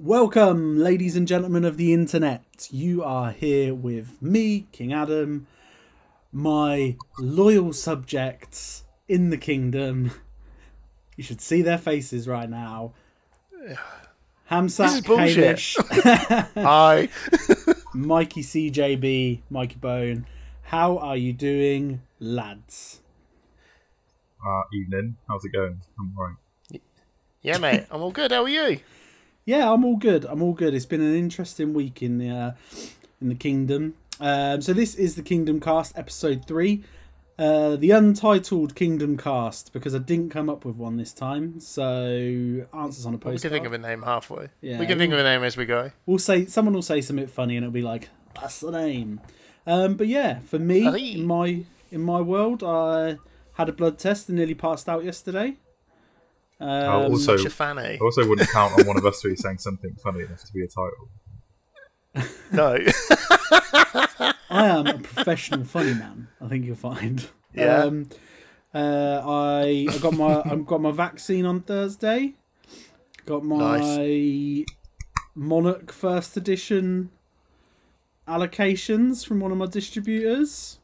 Welcome, ladies and gentlemen of the internet. You are here with me, King Adam, my loyal subjects in the kingdom. You should see their faces right now. Hamsak This. Hamish, Hi. Mikey CJB, Mikey Bone. How are you doing, lads? Uh, evening. How's it going? I'm right. Yeah, mate. I'm all good. How are you? Yeah, I'm all good. I'm all good. It's been an interesting week in the uh, in the kingdom. Um, so this is the Kingdom Cast episode three, uh, the untitled Kingdom Cast because I didn't come up with one this time. So answers on a post. We can think of a name halfway. Yeah, we can think of a name as we go. We'll say someone will say something funny and it'll be like that's the name. Um, but yeah, for me Aye. in my in my world, I had a blood test and nearly passed out yesterday. Um, Oh, also- Such. I also wouldn't count on one of us three saying something funny enough to be a title. No. I am a professional funny man. I think you'll find. Yeah. Um, uh, I I got my I got my vaccine on Thursday. Got my Monarch First Edition allocations from one of my distributors.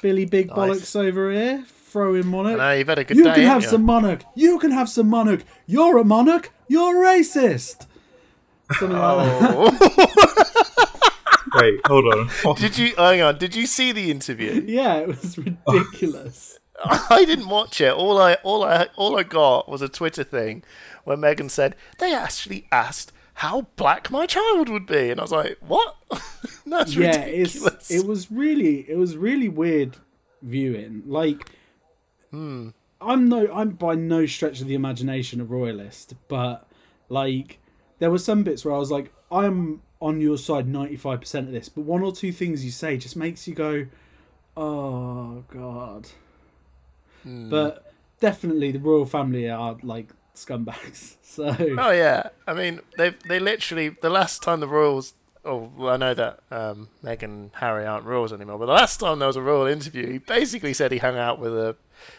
Billy Big Nice. Bollocks over here throwing Monarch. no, you've had a good you day. can have you? some Monarch. You can have some Monarch. You're a Monarch. You're racist. Something like. Oh. Wait, hold on. did you? Hang on. Did you see the interview? Yeah, it was ridiculous. I didn't watch it. All I, all I, all I got was a Twitter thing where Meghan said they actually asked how black my child would be, and I was like, "What? That's yeah, ridiculous." it's it was really it was really weird viewing. Like, Hmm. I'm no I'm by no stretch of the imagination a royalist, but like there were some bits where I was like, I'm on your side 95 percent of this, but one or two things you say just makes you go, oh god. Hmm. But definitely the royal family are like scumbags. So Oh yeah, I mean they they literally the last time the royals. Oh, well, I know that um, Meghan and Harry aren't royals anymore, but the last time there was a royal interview, he basically said he hung out with a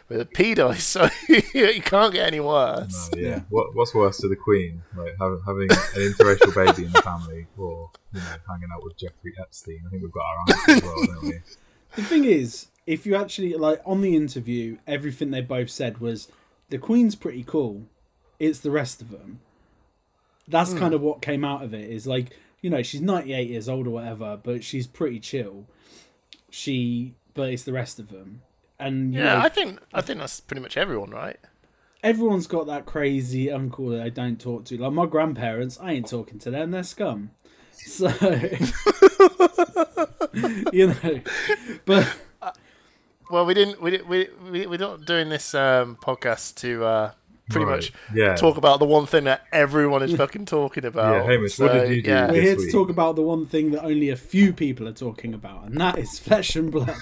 with a pedo, so you can't get any worse. No, yeah. What, what's worse to the Queen? Like having, having an interracial baby in the family, or you know, hanging out with Jeffrey Epstein? I think we've got our answer as well, don't we? The thing is, if you actually like on the interview, everything they both said was the Queen's pretty cool. It's the rest of them. That's hmm. kind of what came out of it. Is like you know she's ninety eight years old or whatever, but she's pretty chill. She, but it's the rest of them, and you Yeah, know I think I think that's pretty much everyone, right? everyone's got that crazy uncle that I don't talk to. Like my grandparents, I ain't talking to them. They're scum. So you know, but Well, we didn't we didn't, we we we're not doing this um, podcast to uh, pretty Right. much Yeah. talk about the one thing that everyone is fucking talking about. Yeah, Hamish, what did you do? Yeah. We're this here to week. talk about the one thing that only a few people are talking about, and that is flesh and blood.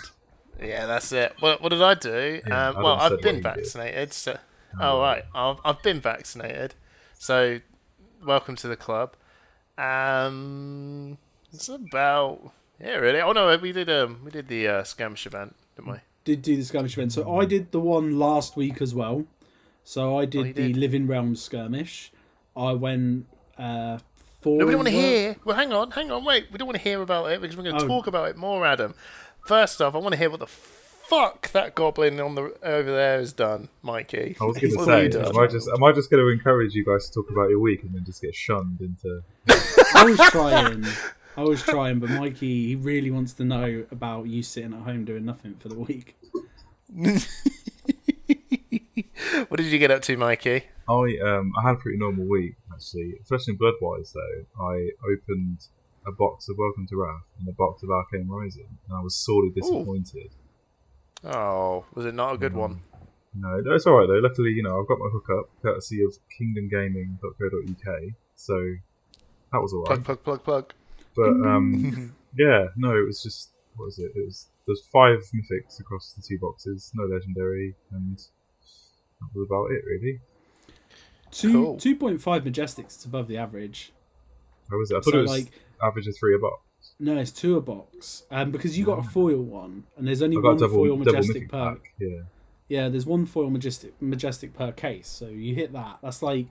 Yeah, that's it. What, what did I do? Yeah, um, well, I've been vaccinated. So, oh, right. I've, I've been vaccinated. So, welcome to the club. Um, it's about yeah, really. Oh no, we did um we did the uh, skirmish event, didn't we? Did do the skirmish event, so I did the one last week as well. So I did Oh, the did? Living Realms skirmish. I went uh, four. No, we don't want to hear. Well, hang on, hang on, wait. We don't want to hear about it because we're going to Oh. talk about it more, Adam. First off, I want to hear what the fuck that goblin on the over there has done, Mikey. I was going to What have you say, done? am I just am I just going to encourage you guys to talk about your week and then just get shunned into? I was trying. I was trying, but Mikey, he really wants to know about you sitting at home doing nothing for the week. what did you get up to, Mikey? I um I had a pretty normal week actually. Especially in blood wise though, I opened a box of Welcome to Rathe and a box of Arcane Rising, and I was sorely disappointed. Oh, was it not a good one? No, no, it's all right though. Luckily, you know, I've got my hookup courtesy of KingdomGaming.co.uk, so that was all right. Plug, plug, plug, plug. But um, yeah, no, it was just what was it? It was there's five mythics across the two boxes, no legendary, and that was about it really. Two Cool. two point five majestics is above the average. How was it? I thought So it was like average of three a box. no, it's two a box. Um, because you got a foil one, and there's only one a double, foil majestic per. pack. Yeah, Yeah, there's one foil majestic majestic per case. So you hit that. That's like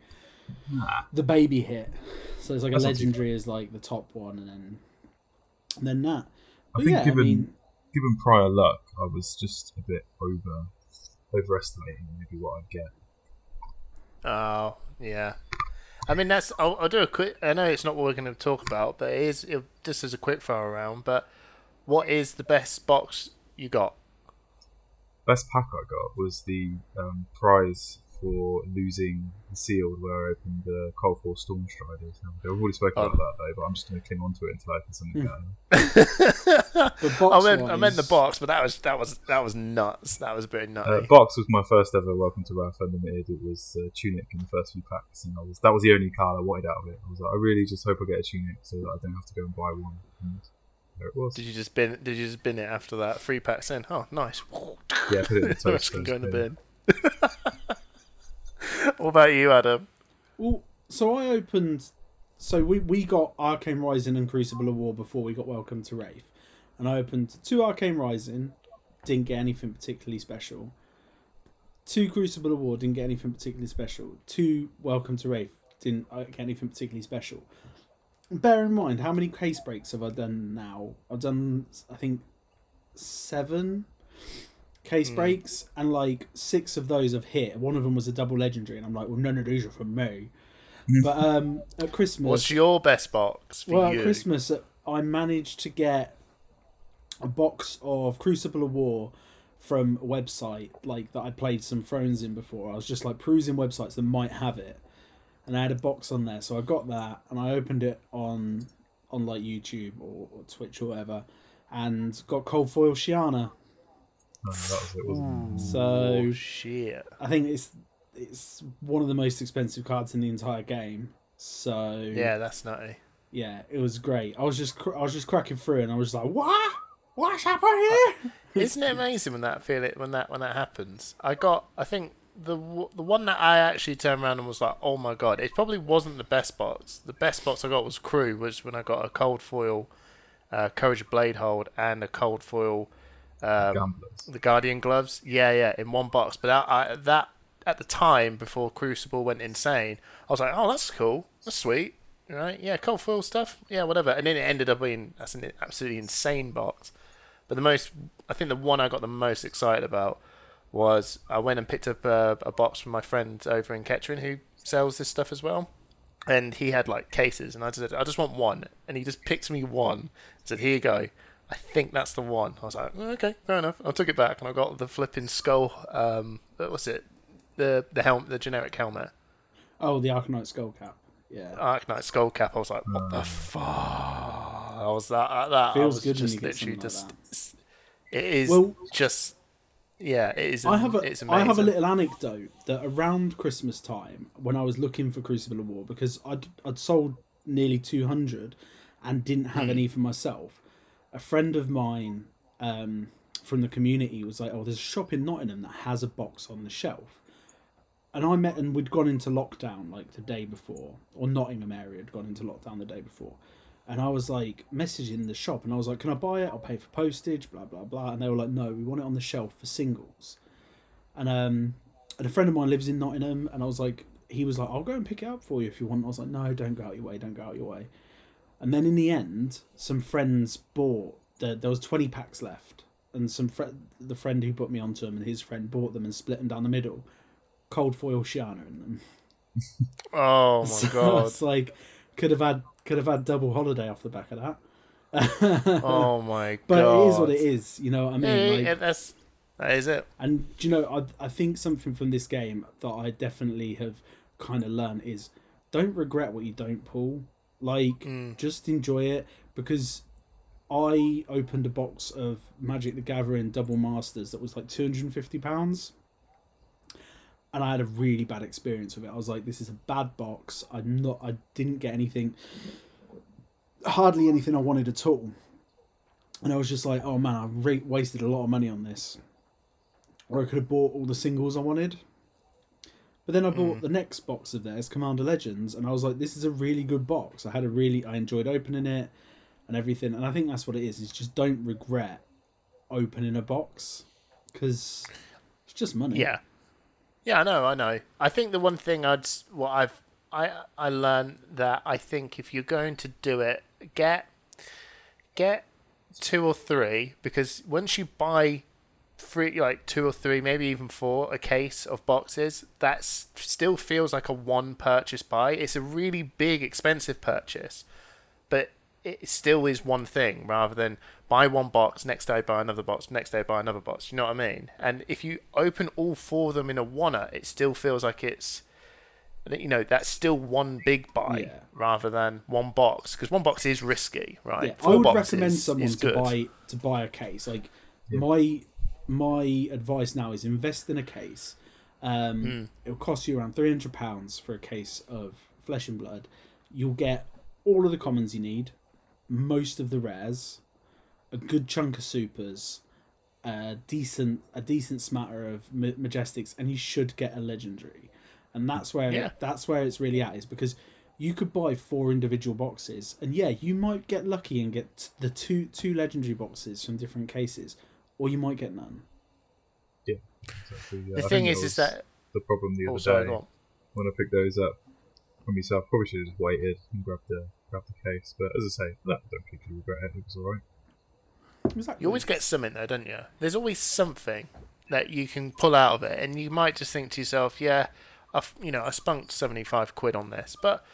the baby hit. So it's like That's a legendary is like the top one, and then and then that. I think yeah, given I mean, given prior luck, I was just a bit over overestimating maybe what I'd get. Oh, yeah. I mean, that's. I'll, I'll do a quick. I know it's not what we're going to talk about, but it is it, just as a quick fire around. But what is the best box you got? Best pack I got was the um, prize for losing the sealed where I opened the Cold War Storm Striders. I've already spoken Oh. about that though, but I'm just going to cling on to it until I can something Hmm. better. I box meant I meant the box, but that was that was that was nuts. That was a bit Uh. Box was my first ever Welcome to Rathe Unlimited. It was uh, Tunic in the first few packs, and I was that was the only card I wanted out of it. I was like, I really just hope I get a Tunic so that I don't have to go and buy one. And there it was. Did you just bin? Did you just bin it after that? Three packs in. Oh, nice. Yeah, put it in the The rest toaster. can go in the bin. what about you, Adam? Well, so I opened. So we we got Arcane Rising and Crucible of War before we got Welcome to Rathe, and I opened two Arcane Rising, didn't get anything particularly special. Two Crucible of War didn't get anything particularly special. Two Welcome to Rathe didn't uh, get anything particularly special. Bear in mind how many case breaks have I done now? I've done I think seven case Hmm. breaks, and like six of those have hit. One of them was a double legendary, and I'm like, well, none of these are from me. but um, at Christmas, What's your best box for well, you? at Christmas, uh, I managed to get a box of Crucible of War from a website like that I played some Thrones in before. I was just like perusing websites that might have it, and I had a box on there, so I got that and I opened it on on like YouTube or, or Twitch or whatever, and got cold foil Shiyana. No, that was it, wasn't it? So Oh shit. I think it's it's one of the most expensive cards in the entire game. So Yeah, that's nutty. yeah, it was great. I was just cr- I was just cracking through, and I was like, "What? What's happening here?" Isn't it amazing when that feel it when that when that happens? I got I think the the one that I actually turned around and was like, oh my god, it probably wasn't the best box. The best box I got was Crew, was when I got a cold foil, uh, Courage Blade Hold, and a cold foil, um, the Guardian gloves. Yeah, yeah, in one box. But that, I, that at the time before Crucible went insane, I was like, oh, that's cool, that's sweet, right? Yeah, cold foil stuff, yeah, whatever. And then it ended up being that's an absolutely insane box. But the most, I think the one I got the most excited about was I went and picked up a, a box from my friend over in Kettering who sells this stuff as well. And he had like cases, and I said, I just want one. And he just picked me one and said, Here you go. I think that's the one. I was like, "Oh, okay, fair enough. I took it back and I got the flipping skull. Um, what was it? The the helm, the generic helmet, Oh, the Arcanite skull cap. Yeah, Arcanite skull cap. I was like, what the fuck? I was that uh, that. I Feels was good when just you get literally something like just. It is Well- just. Yeah, it is. I have a it's I have a little anecdote that around Christmas time when I was looking for Crucible of War because I'd I'd sold nearly two hundred and didn't have any for myself. A friend of mine um, from the community was like, "Oh, there's a shop in Nottingham that has a box on the shelf." And I met, and we'd gone into lockdown like the day before, or Nottingham area had gone into lockdown the day before. And I was like messaging the shop, and I was like, "Can I buy it? I'll pay for postage, blah blah blah." And they were like, "No, we want it on the shelf for singles." And um, and a friend of mine lives in Nottingham, and I was like, he was like, "I'll go and pick it up for you if you want." I was like, "No, don't go out your way, don't go out your way." And then in the end, some friends bought. The, there was twenty packs left, and some fr- the friend who put me onto them and his friend bought them and split them down the middle. Cold foil Shiyana in them. Oh my So god! it's like could have had could have had double holiday off the back of that. Oh my but god! But it is what it is, you know what I mean? Yeah, like, yeah, that's that is it. And do you know, I I think something from this game that I definitely have kind of learned is don't regret what you don't pull. Like, Mm. just enjoy it because I opened a box of Magic the Gathering Double Masters that was like two hundred and fifty pounds, and I had a really bad experience with it. I was like, this is a bad box. I'm not. I didn't get anything. Hardly anything I wanted at all. And I was just like, oh man, I re- wasted a lot of money on this or I could have bought all the singles I wanted. But then I bought mm. the next box of theirs, Commander Legends, and I was like, this is a really good box. I had a really, I enjoyed opening it and everything. And I think that's what it is, is just don't regret opening a box because it's just money. Yeah, yeah, I know, I know. I think the one thing I'd what I've I I learned that I think if you're going to do it, get get two or three because once you buy three, like two or three, maybe even four, a case of boxes, that still feels like a one purchase buy. It's a really big, expensive purchase, but it still is one thing rather than buy one box, next day buy another box, next day buy another box. You know what I mean? And if you open all four of them in a one, it still feels like it's you know that's still one big buy Yeah. rather than one box because one box is risky, right? Yeah, I would recommend someone to buy to buy a case. Like my my advice now is invest in a case. Um, Hmm. It'll cost you around three hundred pounds for a case of flesh and blood. You'll get all of the commons you need, most of the rares, a good chunk of supers, a decent a decent smatter of majestics, and you should get a legendary. And that's where Yeah. that's where it's really at is because you could buy four individual boxes, and yeah, you might get lucky and get the two two legendary boxes from different cases, or you might get none. Exactly, yeah. The I thing think is, that is that the problem the oh other sorry, day when I picked those up from myself. Probably should have just waited and grabbed the grabbed the case. But as I say, no, I don't particularly regret it. It was alright. Exactly. You always get something though, don't you? There's always something that you can pull out of it, and you might just think to yourself, "Yeah, I've you know I spunked seventy five quid on this," but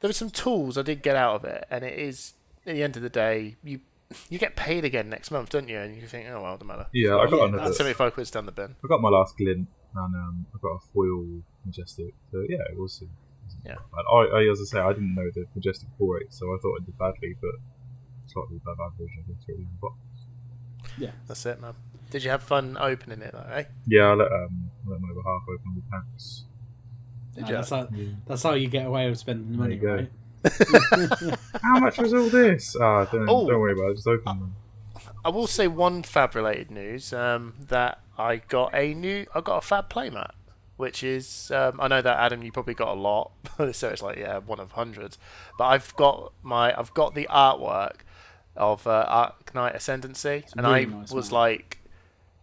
there were some tools I did get out of it, and it is at the end of the day, you you get paid again next month, don't you? And you think, "Oh well, the matter." Yeah, I got Yeah, another. Seventy five quid down the bin. I got my last glint and um, I got a foil majestic. So yeah, it was. It wasn't Yeah. I, I, as I say, I didn't know the majestic four eight, so I thought I did badly, but slightly above average, I guess. Really. But yeah, That's it, man. Did you have fun opening it though? Eh? yeah, I let um, I let my other half open the packs. Did Nah, you? that's how that's how you get away with spending the money, right? How much was all this? Ah, don't, Oh. don't worry about it. Just open them. I will say one fab related news um, that I got a new I got a fab playmat, which is um, I know that Adam you probably got a lot, so it's like yeah one of hundreds, but I've got my I've got the artwork of uh, Arknight Ascendancy, and really I nice, was man. like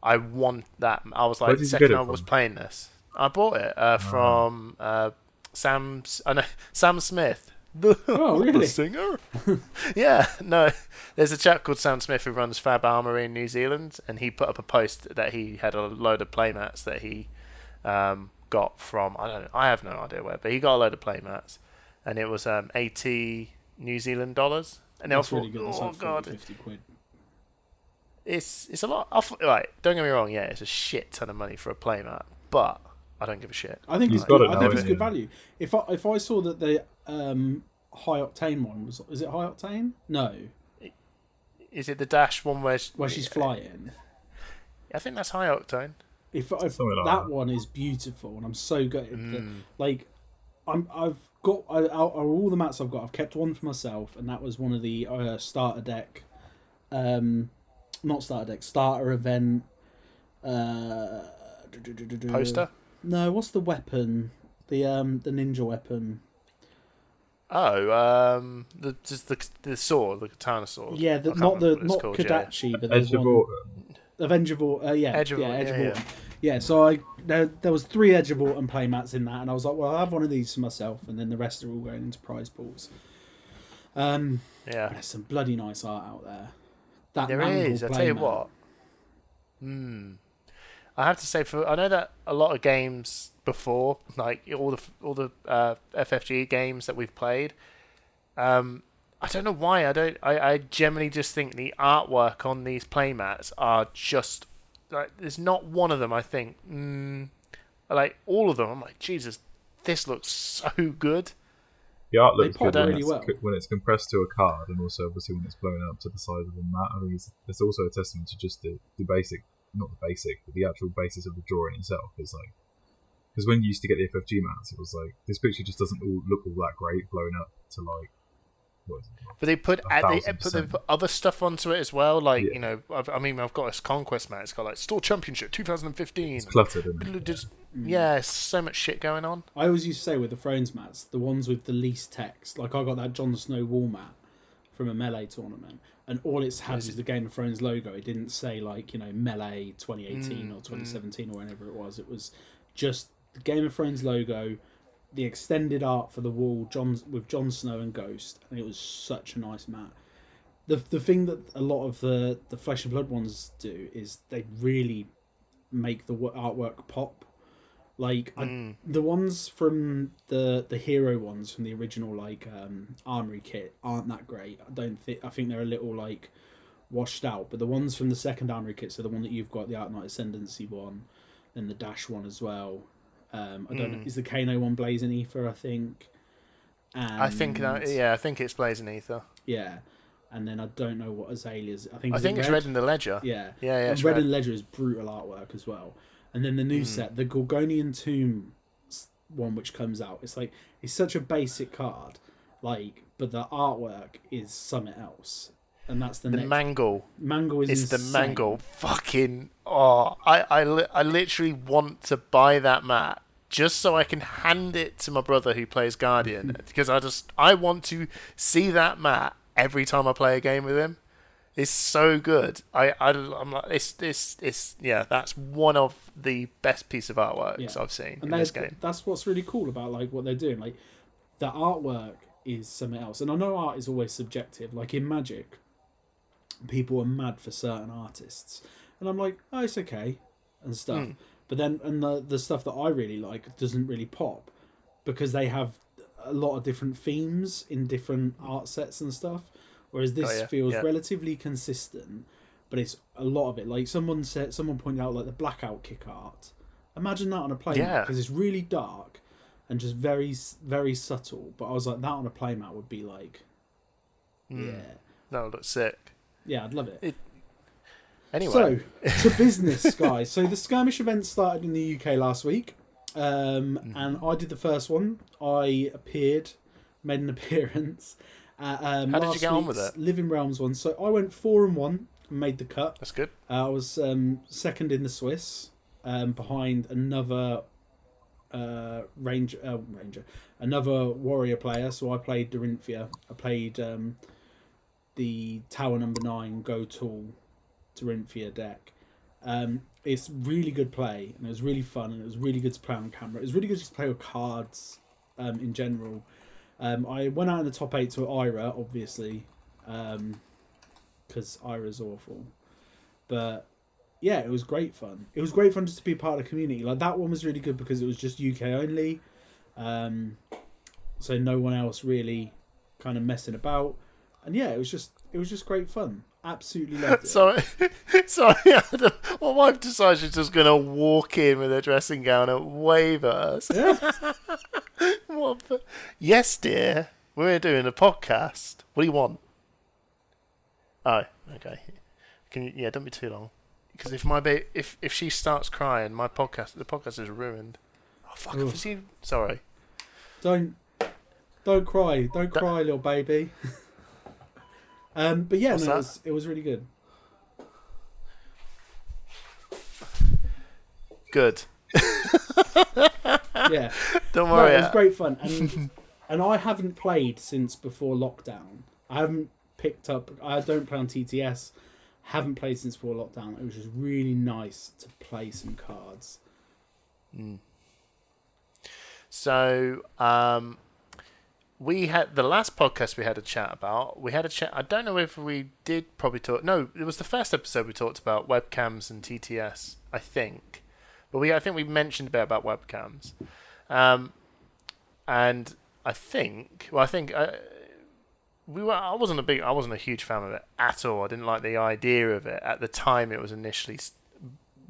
I want that. I was like did the you get second it I was playing this, I bought it uh, from uh, Sam's I know Sam Smith. The, Oh, the really? singer? yeah, no. There's a chap called Sam Smith who runs Fab Armory in New Zealand, and he put up a post that he had a load of playmats that he um, got from I don't know, I have no idea where, but he got a load of playmats, and it was um, 80 New Zealand dollars. And I That's thought, really good. That's oh like god, 50 quid. it's it's a lot. I thought- right, don't get me wrong. Yeah, it's a shit ton of money for a playmat, but I don't give a shit. I think He's it's got good. it I now, think it's good value. If I if I saw that the um, high octane one was is it high octane? No, Is it the dash one where where she's flying. I think that's high octane. If, if Something like that that. one is beautiful, and I'm so good. Mm. Like, I'm I've got I, out of all the mats I've got, I've kept one for myself, and that was one of the uh, starter deck, um, not starter deck, starter event. Uh, Poster. No, what's the weapon? The um the ninja weapon. Oh, um, the just the the sword, the katana sword. Yeah, the, can't the remember what it's not called, yeah. Kodachi, but there's Edge one. Au- Avenger of Au- uh, yeah, Edge of yeah, Edge yeah, of yeah. Autumn. Yeah, so I there, there was three Edge of Autumn playmats in that, and I was like, well, I'll have one of these for myself, and then the rest are all going into prize pools. Um, Yeah, there's some bloody nice art out there. That there Mangle is. I tell you playmat. what. Hmm. I have to say, for I know that a lot of games before, like all the all the uh, FFG games that we've played, um, I don't know why. I don't. I, I generally just think the artwork on these playmats are just like there's not one of them. I think, mm, like all of them. I'm like, Jesus, this looks so good. The art looks pop good when, really it's, well. when it's compressed to a card, and also obviously when it's blown up to the size of the mat. I think it's, it's also a testament to just the, the basic, not the basic, but the actual basis of the drawing itself. is like because when you used to get the FFG mats, it was like this picture just doesn't all look all that great blown up to like it? But they put A add, they put, they put other stuff onto it as well. Like Yeah. you know, I've, I mean, I've got this conquest mat. It's got like store championship 2015. It's cluttered, isn't it? Just Mm. yeah, so much shit going on. I always used to say with the Thrones mats, the ones with the least text, like I got that Jon Snow wall mat from a melee tournament, and all it's had is the Game of Thrones logo. It didn't say like you know melee 2018 Mm, or 2017 or whenever it was. It was just the Game of Thrones logo the extended art for the wall, John with Jon Snow and Ghost, and it was such a nice mat. The the thing that a lot of the the Flesh and Blood ones do is they really make the artwork pop. Like I, Mm. the ones from the the hero ones from the original like um armory kit aren't that great. I don't think I think they're a little like washed out. But the ones from the second armory kit, so the one that you've got, the Arknight Ascendancy one, and the Dash one as well. Um, I don't know. Mm. Is the Kano one Blazing Aether? I think. And, I think that yeah, I think it's Blazing Aether. Yeah, and then I don't know what Azalea's. I think. I think it's red in the ledger. Yeah. yeah, yeah. Red, red. and Ledger is brutal artwork as well. And then the new Mm. set, the Gorganian Tome one, which comes out, it's like it's such a basic card, like, but the artwork is something else, and that's the, The next. mangle. Mango is It's the mangle. Fucking oh, I I, li- I literally want to buy that mat just so I can hand it to my brother who plays Guardian because I just I want to see that mat every time I play a game with him. It's so good. I, I I'm like it's this it's yeah that's one of the best piece of artworks Yeah. I've seen and in this game. that's what's really cool about like what they're doing. Like the artwork is something else, and I know art is always subjective. Like in Magic, people are mad for certain artists, and I'm like, oh, it's okay, and stuff. Hmm. But then, and the the stuff that I really like doesn't really pop because they have a lot of different themes in different art sets and stuff. Whereas this Oh, yeah, feels yeah. relatively consistent, but it's a lot of it. Like someone said, someone pointed out like the blackout kick art. Imagine that on a playmat Yeah. because it's really dark and just very very subtle. But I was like, that on a playmat would be like, Mm. yeah, That would look sick. yeah, I'd love it. It- Anyway, So to business, guys. So the skirmish event started in the UK last week, um, Mm-hmm. and I did the first one. I appeared, made an appearance. At, um, How did you get on with it? Living Realms one. So I went four and one, and made the cut. that's good. Uh, I was um, second in the Swiss, um, behind another uh, ranger, uh, ranger, another warrior player. So I played Dorinthia. I played um, the Tower Number Nine Go Tall Dorinthia deck. Um, it's really good play, and it was really fun, and it was really good to play on camera. It was really good to play with cards um, in general. Um, I went out in the top eight to Ira, obviously, because Ira's awful. But yeah, it was great fun. It was great fun just to be part of the community. Like that one was really good because it was just UK only, um, so no one else really kind of messing about. And yeah, it was just it was just great fun. Absolutely loved it. Sorry, sorry. My wife decides she's just gonna walk in with her dressing gown and wave at us. yeah. What the- Yes, dear. We're doing a podcast. What do you want? Oh, okay. Can you? Yeah, don't be too long. Because if my ba- if if she starts crying, my podcast the podcast is ruined. Oh fuck! Have you? Sorry. Don't don't cry, don't Don't- cry, little baby. Um, but yeah, no, it was, it was really good. Good. Yeah, Don't no, worry. it was great fun, and and I haven't played since before lockdown. I haven't picked up. I don't play on TTS. Haven't played since before lockdown. It was just really nice to play some cards. So, um, we had the last podcast we had a chat about. We had a chat. I don't know if we did probably talk. No, it was the first episode we talked about webcams and TTS. I think, but we I think we mentioned a bit about webcams, um, and I think well I think. Uh, we were. I wasn't a big. I wasn't a huge fan of it at all. I didn't like the idea of it at the time it was initially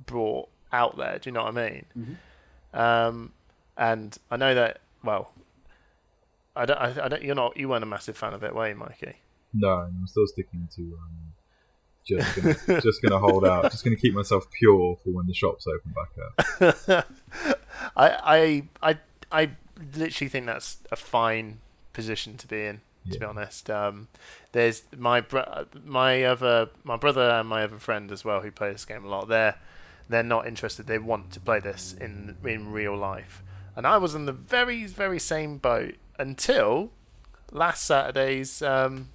brought out there. Do you know what I mean? Mhm. Um, and I know that. Well, I don't. I, I don't. You're not. You weren't a massive fan of it, were you, Mikey? No, I'm still sticking to um, just gonna, just gonna hold out, just gonna keep myself pure for when the shops open back up. I, I, I, I literally think that's a fine position to be in. To be honest, um, there's my bro- my other my brother and my other friend as well who play this game a lot. They're they're not interested. They want to play this in in real life, and I was in the very very same boat until last Saturday's um,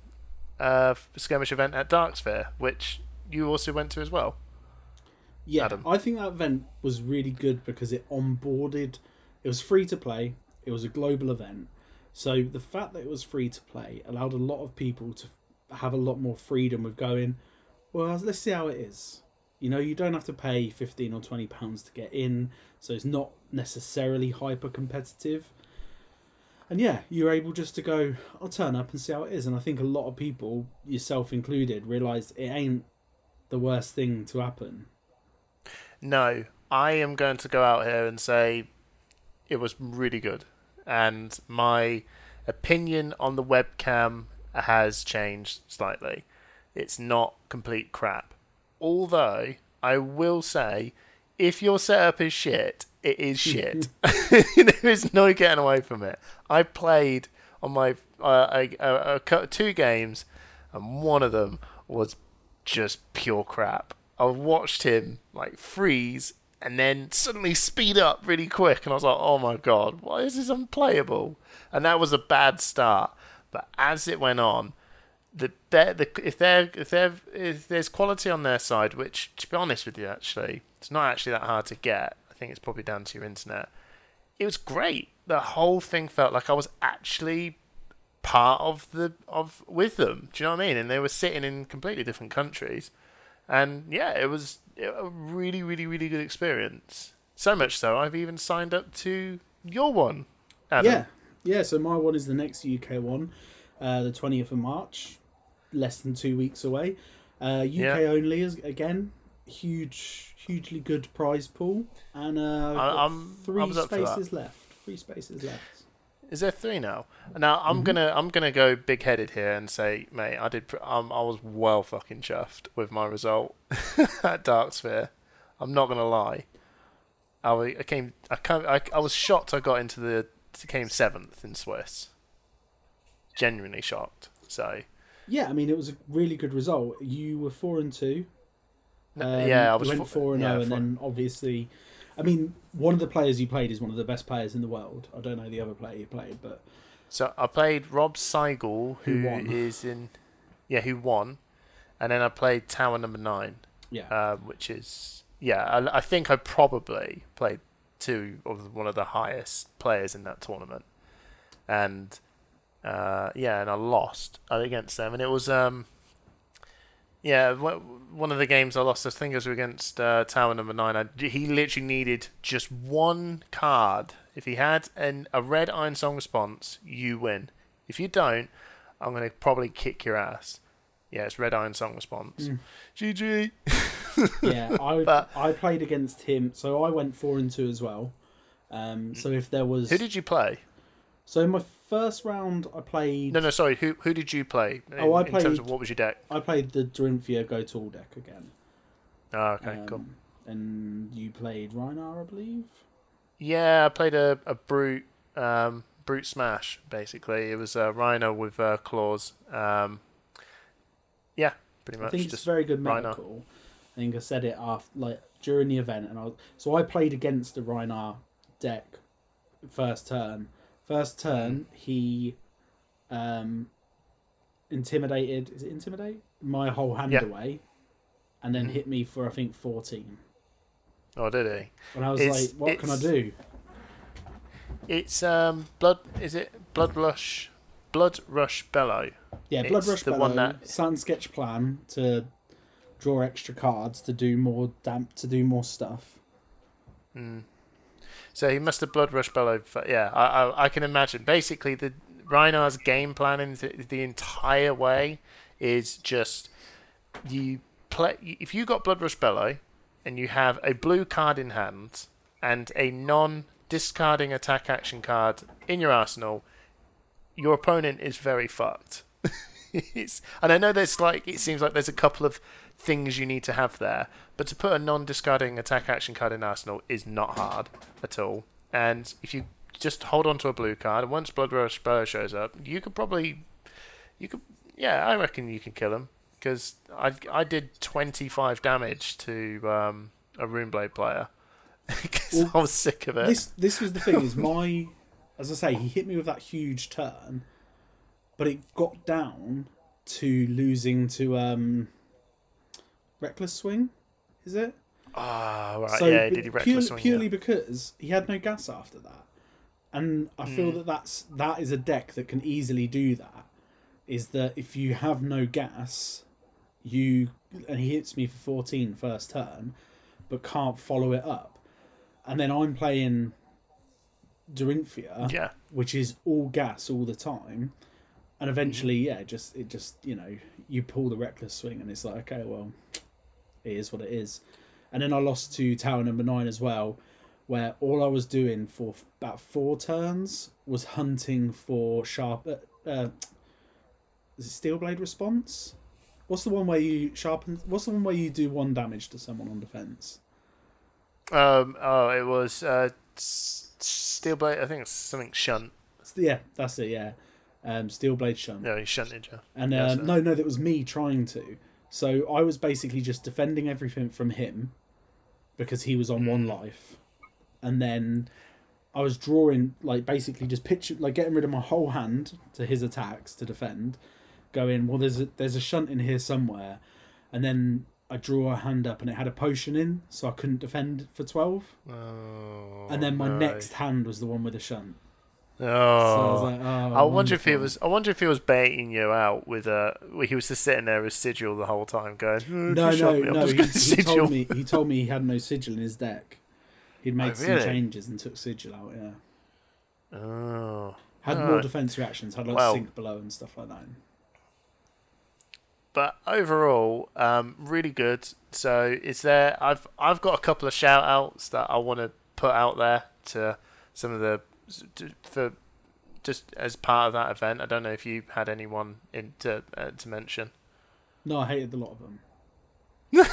uh, skirmish event at Darksphere, which you also went to as well. Yeah, Adam. I think that event was really good because it onboarded. It was free to play. It was a global event. So the fact that it was free to play allowed a lot of people to have a lot more freedom with going, well, let's see how it is. You know, you don't have to pay 15 or 20 pounds to get in, so it's not necessarily hyper competitive. And yeah, you're able just to go, I'll turn up and see how it is. And I think a lot of people, yourself included, realised it ain't the worst thing to happen. No, I am going to go out here and say it was really good. And my opinion on the webcam has changed slightly. It's not complete crap. Although, I will say, if your setup is shit, it is shit. there is no getting away from it. I played on my uh, a, a, a, two games, and one of them was just pure crap. I watched him like freeze and then suddenly speed up really quick, and I was like, "Oh my god, why is this unplayable?" And that was a bad start. But as it went on, the, the if there if there if there's quality on their side, which to be honest with you, actually, it's not actually that hard to get. Think it's probably down to your internet. It was great. The whole thing felt like I was actually part of the of with them. Do you know what I mean? And they were sitting in completely different countries, and yeah, it was a really, really, really good experience. So much so, I've even signed up to your one. Adam. Yeah, yeah. So my one is the next UK one, uh, the twentieth of March, less than two weeks away. Uh, UK yeah. only is again huge, hugely good prize pool, and uh, I, three spaces left. Three spaces left. Is there three now? Now I'm mm-hmm. gonna I'm gonna go big headed here and say, mate, I did um, I was well fucking chuffed with my result at Dark Sphere. I'm not gonna lie. I, I came I, came, I I was shocked I got into the came seventh in Swiss. Genuinely shocked. So. Yeah, I mean it was a really good result. You were four and two. Um, yeah, I was went four and zero, and then obviously I mean, one of the players you played is one of the best players in the world. I don't know the other player you played, but so I played Rob Seigel, who, who is in, yeah, who won, and then I played Tower Number Nine, yeah, uh, which is yeah, I, I, think I probably played two of one of the highest players in that tournament, and uh, yeah, and I lost against them, and it was um, yeah, one of the games I lost, I think it was against uh, Tower Number Nine. I, he literally needed just one card. If he had an, a red Iron Song response, you win. If you don't, I'm gonna probably kick your ass. Yeah, it's red Iron Song response. Mm. GG. yeah, I but, I played against him, so I went four and two as well. Um, so if there was, who did you play? So in my first round, I played. No, no, sorry. Who who did you play? In, oh, I played. In terms of what was your deck? I played the Dorinthia Go Tall deck again. Oh, okay, um, cool. And you played Rhinar, I believe. Yeah, I played a a brute um, brute smash. Basically, it was a Rhinar with uh, claws. Um, yeah, pretty much. I think it's very good medical. I think I said it after, like during the event, and I was, so I played against the Rhinar deck first turn First turn, he um, intimidated. Is it intimidate? My whole hand yeah. away, and then mm. hit me for I think fourteen. Oh, did he? And I was it's, like, "What can I do?" It's um blood. Is it blood rush? Blood rush bellow. Yeah, blood it's rush the bellow. One that... Sun sketch plan to draw extra cards to do more damp to do more stuff. Hmm. So he must have blood rush bellow. Yeah, I, I, I can imagine. Basically, the Rhinar's game plan the, the entire way is just you play. If you got blood rush bellow, and you have a blue card in hand and a non discarding attack action card in your arsenal, your opponent is very fucked. and I know there's like it seems like there's a couple of things you need to have there. But to put a non-discarding attack action card in Arsenal is not hard at all. And if you just hold on to a blue card, and once Blood Rush Bellow shows up, you could probably, you could, yeah, I reckon you can kill him because I I did 25 damage to um, a Runeblade player because well, I was sick of it. This this was the thing is my, as I say, he hit me with that huge turn, but it got down to losing to um reckless swing, is it? Ah, right. So, yeah, did he reckless purely, swing? Purely yeah. because he had no gas after that, and I feel Hmm. that that's that is a deck that can easily do that. Is that if you have no gas, you and he hits me for 14 first turn, but can't follow it up, and then I'm playing Dorinthia, Yeah. which is all gas all the time, and eventually, yeah, just it just you know you pull the reckless swing, and it's like okay, well, it is what it is, and then I lost to tower number nine as well, where all I was doing for about four turns was hunting for sharp. Uh, uh, is it steel blade response? What's the one where you sharpen? What's the one where you do one damage to someone on defense? Um. Oh, it was uh, S- Steelblade. I think it's something shunt. Yeah, that's it. Yeah, um, steel blade shunt. No, he shunted you. And Yeah, um, so- no, no, that was me trying to. So I was basically just defending everything from him because he was on one life, and then I was drawing like basically just picture like getting rid of my whole hand to his attacks to defend, going well. There's a there's a shunt in here somewhere, and then I draw a hand up and it had a potion in, so I couldn't defend for twelve. Oh, And then my no. next hand was the one with the shunt. Oh. So I was like, oh, I wonder if he was. I wonder if he was baiting you out with a. He was just sitting there with sigil the whole time, going. "Oh, No, no, no. He, he told me he told me he had no sigil in his deck. He'd made Oh, some really? changes and took sigil out. Yeah, Oh. had more defense reactions. Had like Well- sink below and stuff like that. But overall, um, really good. So is there? I've I've got a couple of shout outs that I want to put out there to some of the for just as part of that event. I don't know if you had anyone in to uh, to mention. No, I hated a lot of them.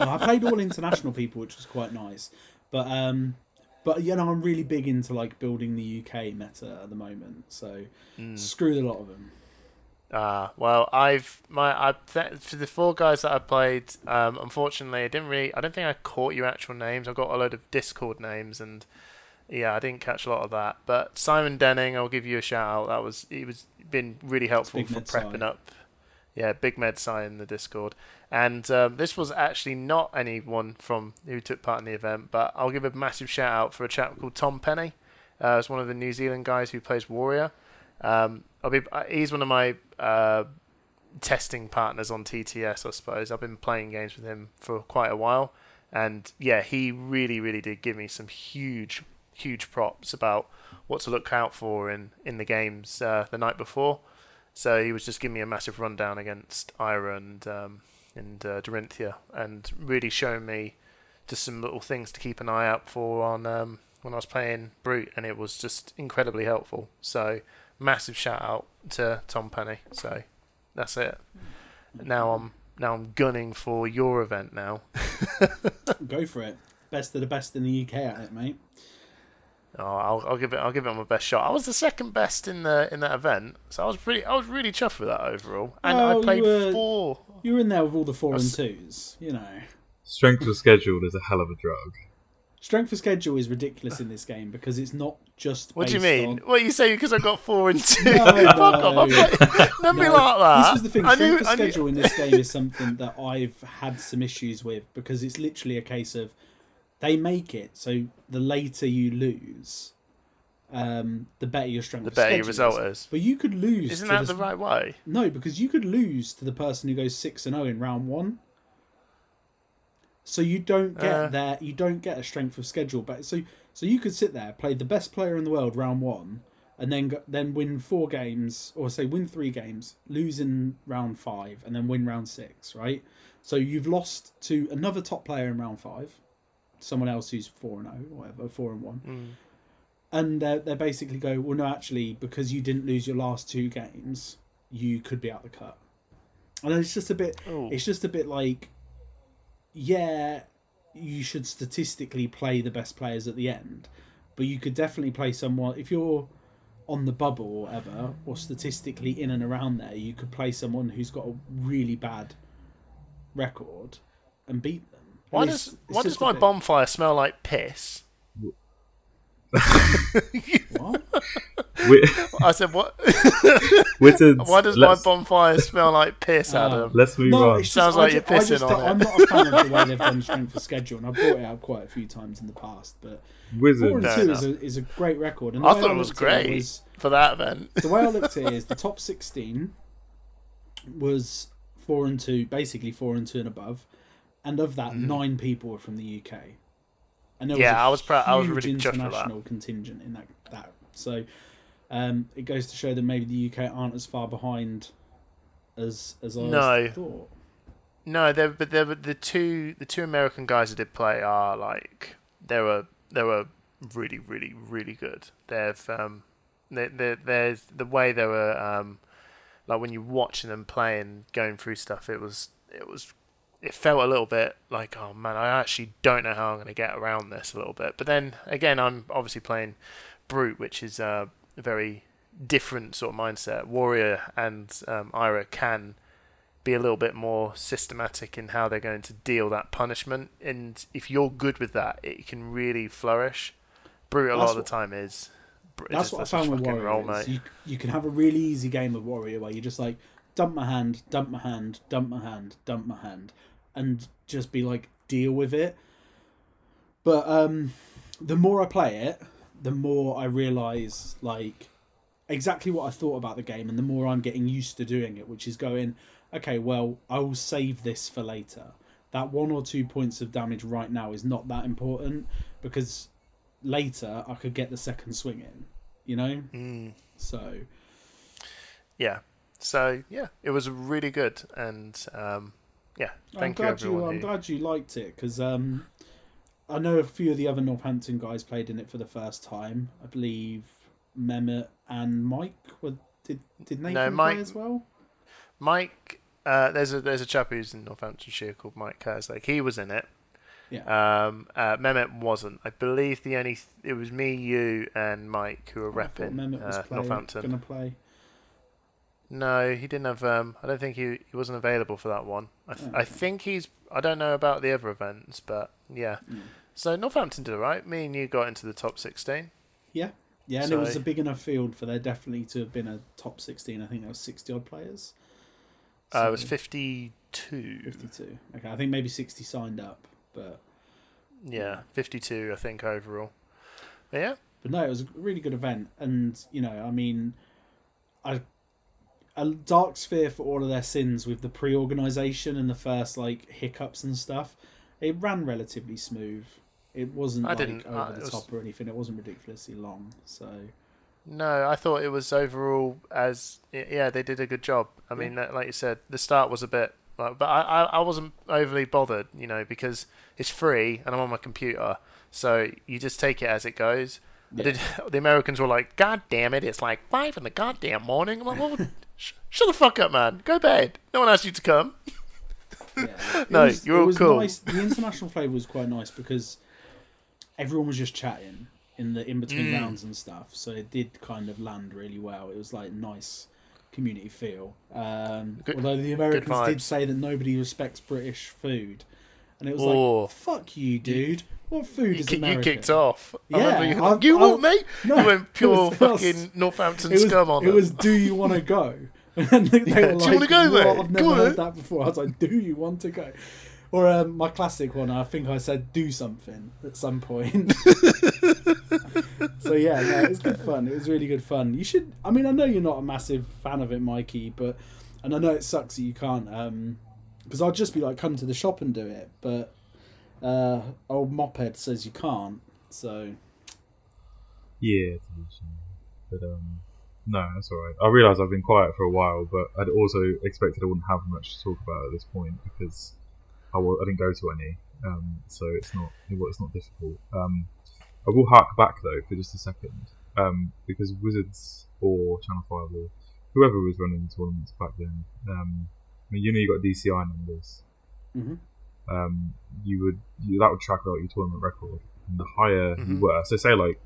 No, I played all international people, which was quite nice. But um, but you know, I'm really big into like building the UK meta at the moment. So Hmm. screw a lot of them. Ah, well, I've my I th- for the four guys that I played. Um, unfortunately, I didn't really. I don't think I caught your actual names. I got a load of Discord names, and yeah, I didn't catch a lot of that. But Simon Denning, I'll give you a shout out. That was he was been really helpful for prepping up. Yeah, Big Med sign in the Discord, and um, this was actually not anyone from who took part in the event, but I'll give a massive shout out for a chap called Tom Penny. Uh, it's one of the New Zealand guys who plays Warrior. Um, I'll be, uh, he's one of my uh, testing partners on TTS, I suppose. I've been playing games with him for quite a while, and yeah, he really, really did give me some huge, huge props about what to look out for in in the games uh, the night before. So he was just giving me a massive rundown against Ira and um, and uh, Dorinthia, and really showing me just some little things to keep an eye out for on um, when I was playing Brute, and it was just incredibly helpful. So massive shout out to Tom Penny. So that's it. Now I'm now I'm gunning for your event now. Go for it. Best of the best in the UK at it, mate. Oh, I'll, I'll give it. I'll give it my best shot. I was the second best in the in that event, so I was pretty. I was really chuffed with that overall, and Oh, I you played were- four. You were in there with all the four and twos, you know. Strength of schedule is a hell of a drug. Strength of schedule is ridiculous in this game because it's not just. What do you mean? on- What you say? Because I got four and two. No, Fuck off! No. don't be No, like that. This was the thing. Strength knew. of I knew. schedule in this game is something that I've had some issues with because it's literally a case of they make it so the later you lose, um, the better your strength. The better your result is. is. But you could lose. Isn't that the, the right way? No, because you could lose to the person who goes six and zero in round one. So you don't get Uh. there. You don't get a strength of schedule, but so so you could sit there, play the best player in the world round one, and then go, then win four games, or say win three games, lose in round five, and then win round six, right? So you've lost to another top player in round five, someone else who's four and zero, whatever, four and one, Mm. and they they basically go, well, no, actually, because you didn't lose your last two games, you could be out the cut. And it's just a bit. Ooh. It's just a bit like, yeah, you should statistically play the best players at the end, but you could definitely play someone if you're on the bubble or whatever, or statistically in and around there. You could play someone who's got a really bad record and beat them. And Why it's- does it's why does my bit- bonfire smell like piss? What? I said, what? Wizards. Why does my let's, bonfire smell like piss, Oh. Adam? let's move No, on. it's just, Sounds I like ju- you're I pissing just on don't- it. I'm not a fan of the way they've done strength of schedule, and I've brought it out quite a few times in the past. But four and two is a, is a great record. And I way thought it was looked at great. was- For that event. the way I looked at it is the top 16 was four and two, basically four and two and above, and of that, nine people were from the UK. And there. Yeah, a I was proud- I was really chuffed with that. international contingent in that that. So um, it goes to show that maybe the UK aren't as far behind as as I No. thought. No, there, but there were the two the two American guys that did play are like they were they were really really really good. They've um, they, they, there's the way they were um, like when you're watching them play and going through stuff. It was it was it felt a little bit like oh man, I actually don't know how I'm going to get around this a little bit. But then again, I'm obviously playing brute, which is a very different sort of mindset. Warrior and um, Ira can be a little bit more systematic in how they're going to deal that punishment. And if you're good with that, it can really flourish. Brute a lot That's of the time is. That's what I found with Warrior. roll, mate. you, you can have a really easy game of Warrior where you're just like dump my hand, dump my hand, dump my hand, dump my hand, and just be like deal with it. But um, the more I play it, the more I realize like exactly what I thought about the game, and the more I'm getting used to doing it, which is going, okay, well, I will save this for later. That one or two points of damage right now is not that important because later I could get the second swing in, you know? Mm, So, yeah. So yeah, it was really good, and um, yeah, I'm you glad you. I'm who- glad you liked it because um, I know a few of the other Northampton guys played in it for the first time. I believe Mehmet and Mike were did did Nathan No, play as well? Mike, uh, there's a there's a chap who's in Northamptonshire called Mike Kerslake. He was in it. Yeah. Um, uh, Mehmet wasn't. I believe the only th- it was me, you, and Mike who were I repping Mehmet was uh, play, Northampton. gonna play. No, he didn't have. Um, I don't think he he wasn't available for that one. I, th- I think he's. I don't know about the other events, but yeah. Mm. So Northampton did alright. Me and you got into the top sixteen. Yeah, yeah, and it was a big enough field for there definitely to have been a top sixteen. I think there was sixty odd players. Uh, it was fifty-two. fifty-two. Okay, I think maybe sixty signed up, but Yeah, fifty-two. I think overall. But yeah, But no, it was a really good event, and you know, I mean, I a dark sphere for all of their sins with the pre-organization and the first like hiccups and stuff. It ran relatively smooth. It wasn't I like didn't- over uh, the it was- top or anything. It wasn't ridiculously long. So No, I thought it was overall as yeah they did a good job. I mean, that- like you said, the start was a bit, like, but I, I wasn't overly bothered, you know, because it's free and I'm on my computer, so you just take it as it goes. Yeah. did, the Americans were like, "God damn it, it's like five in the goddamn morning." I'm like, well, "Shut the fuck up, man. Go bed. No one asked you to come." yeah, No, was- you're all cool. Nice. The international flavour was quite nice because everyone was just chatting in the in between Mm. rounds and stuff. So it did kind of land really well. It was like nice community feel. Um, Good- although the Americans did say that nobody respects British food, and it was Oh. like, "Fuck you, dude! What food You, is ki- you kicked off. Yeah, you, I've- you what, mate? No, you went pure was- it was- fucking Northampton It was, scum on it them. was, do you want to go? And they Yeah, were "Do you wanna go, "What? mate? I've never Go heard then." that before. I was like, do you want to go? Or um, my classic one, I think I said do something at some point. so yeah, no, it was good fun. It was really good fun. You should. I mean, I know you're not a massive fan of it, Mikey, but and I know it sucks that you can't. Um, because I'd just be like, come to the shop and do it, but uh, old moped says you can't. So Yeah, but um, no, that's all right. I realise I've been quiet for a while, but I'd also expected I wouldn't have much to talk about at this point because I, didn't go to any, um, so it's not it's not difficult. Um, I will hark back though for just a second, um, because Wizards or Channel Five or whoever was running the tournaments back then, um, I mean, you know you got DCI numbers. Mhm. Um, you would you, that would track out your tournament record, and the higher you Mhm. were, so say like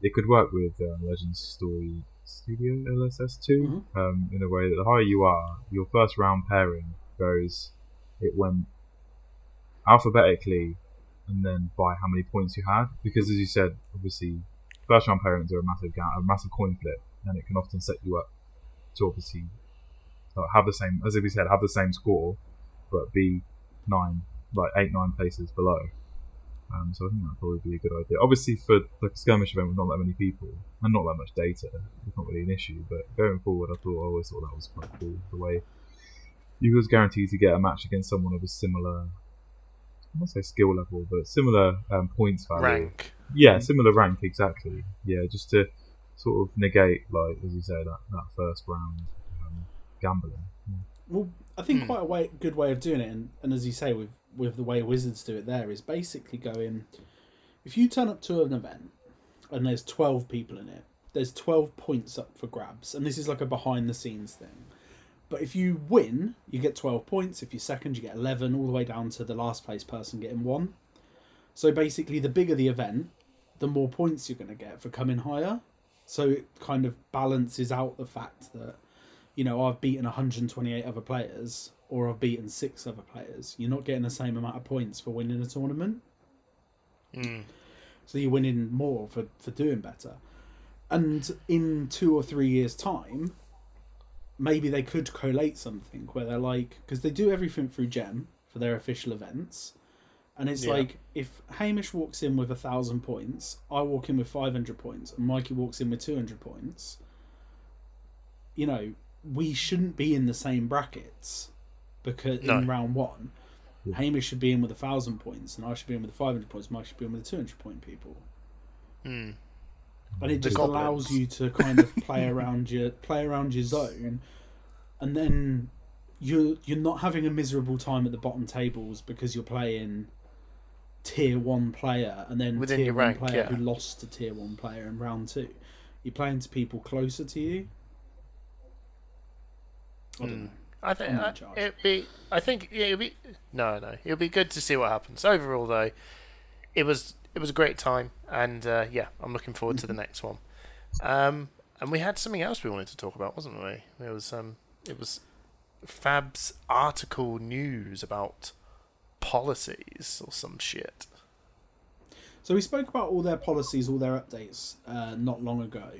it could work with uh, Legends Story Studio LSS2 um, in a way that the higher you are, your first round pairing goes, it went alphabetically and then by how many points you had. Because as you said, obviously first round pairings are a massive ga- a massive coin flip, and it can often set you up to obviously have the same as if we said have the same score, but be nine like eight nine places below. Um, so I think that'd probably be a good idea. Obviously, for a skirmish event with not that many people and not that much data, it's not really an issue. But going forward, I thought I always thought that was quite cool. The way you was guaranteed to get a match against someone of a similar, I won't say skill level, but similar um, points value. Rank. Yeah, similar rank exactly. Yeah, just to sort of negate, like as you say, that that first round gambling. Well, I think Hmm. quite a way, good way of doing it, and, and as you say, with with the way Wizards do it, there is basically going. If you turn up to an event and there's twelve people in it, there's twelve points up for grabs, and this is like a behind the scenes thing. But if you win, you get twelve points. If you're second, you get eleven, all the way down to the last place person getting one. So basically, the bigger the event, the more points you're going to get for coming higher. So it kind of balances out the fact that you know, I've beaten 128 other players or I've beaten six other players. You're not getting the same amount of points for winning a tournament. Mm. So you're winning more for, for doing better. And in two or three years' time, maybe they could collate something where they're like, because they do everything through Gem for their official events. And it's Yeah. like if Hamish walks in with a thousand points, I walk in with five hundred points, and Mikey walks in with two hundred points. You know, we shouldn't be in the same brackets because No. in round one, Yeah. Hamish should be in with a thousand points, and I should be in with five hundred points. Mike should be in with the two hundred point people, Mm. and it The just allows you to kind of play around your play around your zone, and then you're you're not having a miserable time at the bottom tables because you're playing tier one player and then Within tier your one rank, player yeah. who lost to tier one player in round two. You're playing to people closer to you. I Mm. I think I'm uh, it'd be. I think yeah, it'd be. No, no, it'll be good to see what happens. Overall, though, it was it was a great time, and uh, yeah, I'm looking forward to the next one. Um, and we had something else we wanted to talk about, wasn't we? It was um, it was Fab's article news about policies or some shit. So we spoke about all their policies, all their updates uh, not long ago,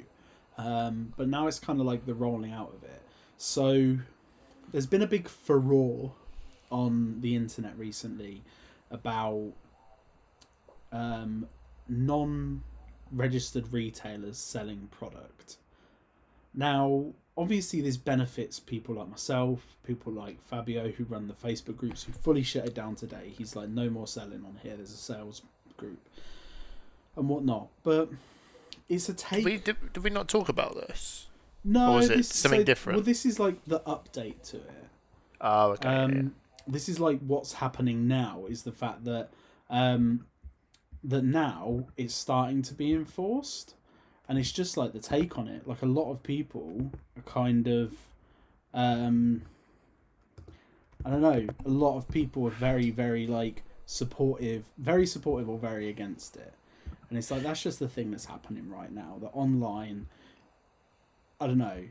um, but now it's kind of like the rolling out of it. So there's been a big furore on the internet recently about um, non-registered retailers selling product. Now, obviously, this benefits people like myself, people like Fabio who run the Facebook groups who fully shut it down today. He's like, no more selling on here. There's a sales group and whatnot. But it's a take. Did we did, did we not talk about this? No, or was it this, something different? Well, this is like the update to it. Oh, okay. yeah, Um, this is like what's happening now is the fact that um, that now it's starting to be enforced, and it's just like the take on it. Like a lot of people are kind of, um, I don't know. A lot of people are very, very like supportive, very supportive or very against it, and it's like that's just the thing that's happening right now. The online, I don't know.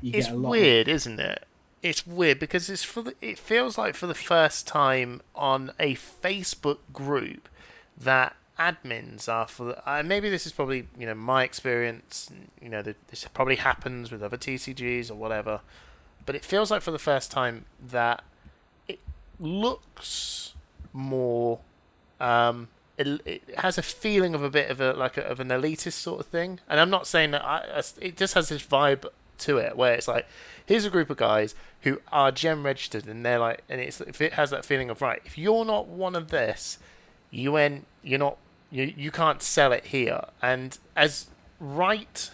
You it's lot of- weird, isn't it? It's weird because it's for the, it feels like for the first time on a Facebook group that admins are for the, uh, maybe this is probably you know my experience you know this probably happens with other TCGs or whatever but it feels like for the first time that it looks more um it, has a feeling of a bit of a like a, of an elitist sort of thing. And I'm not saying that I, I- it just has this vibe to it where it's like here's a group of guys who are gem registered and they're like and it's if it has that feeling of right if you're not one of this you ain't you're not you you can't sell it here. And as right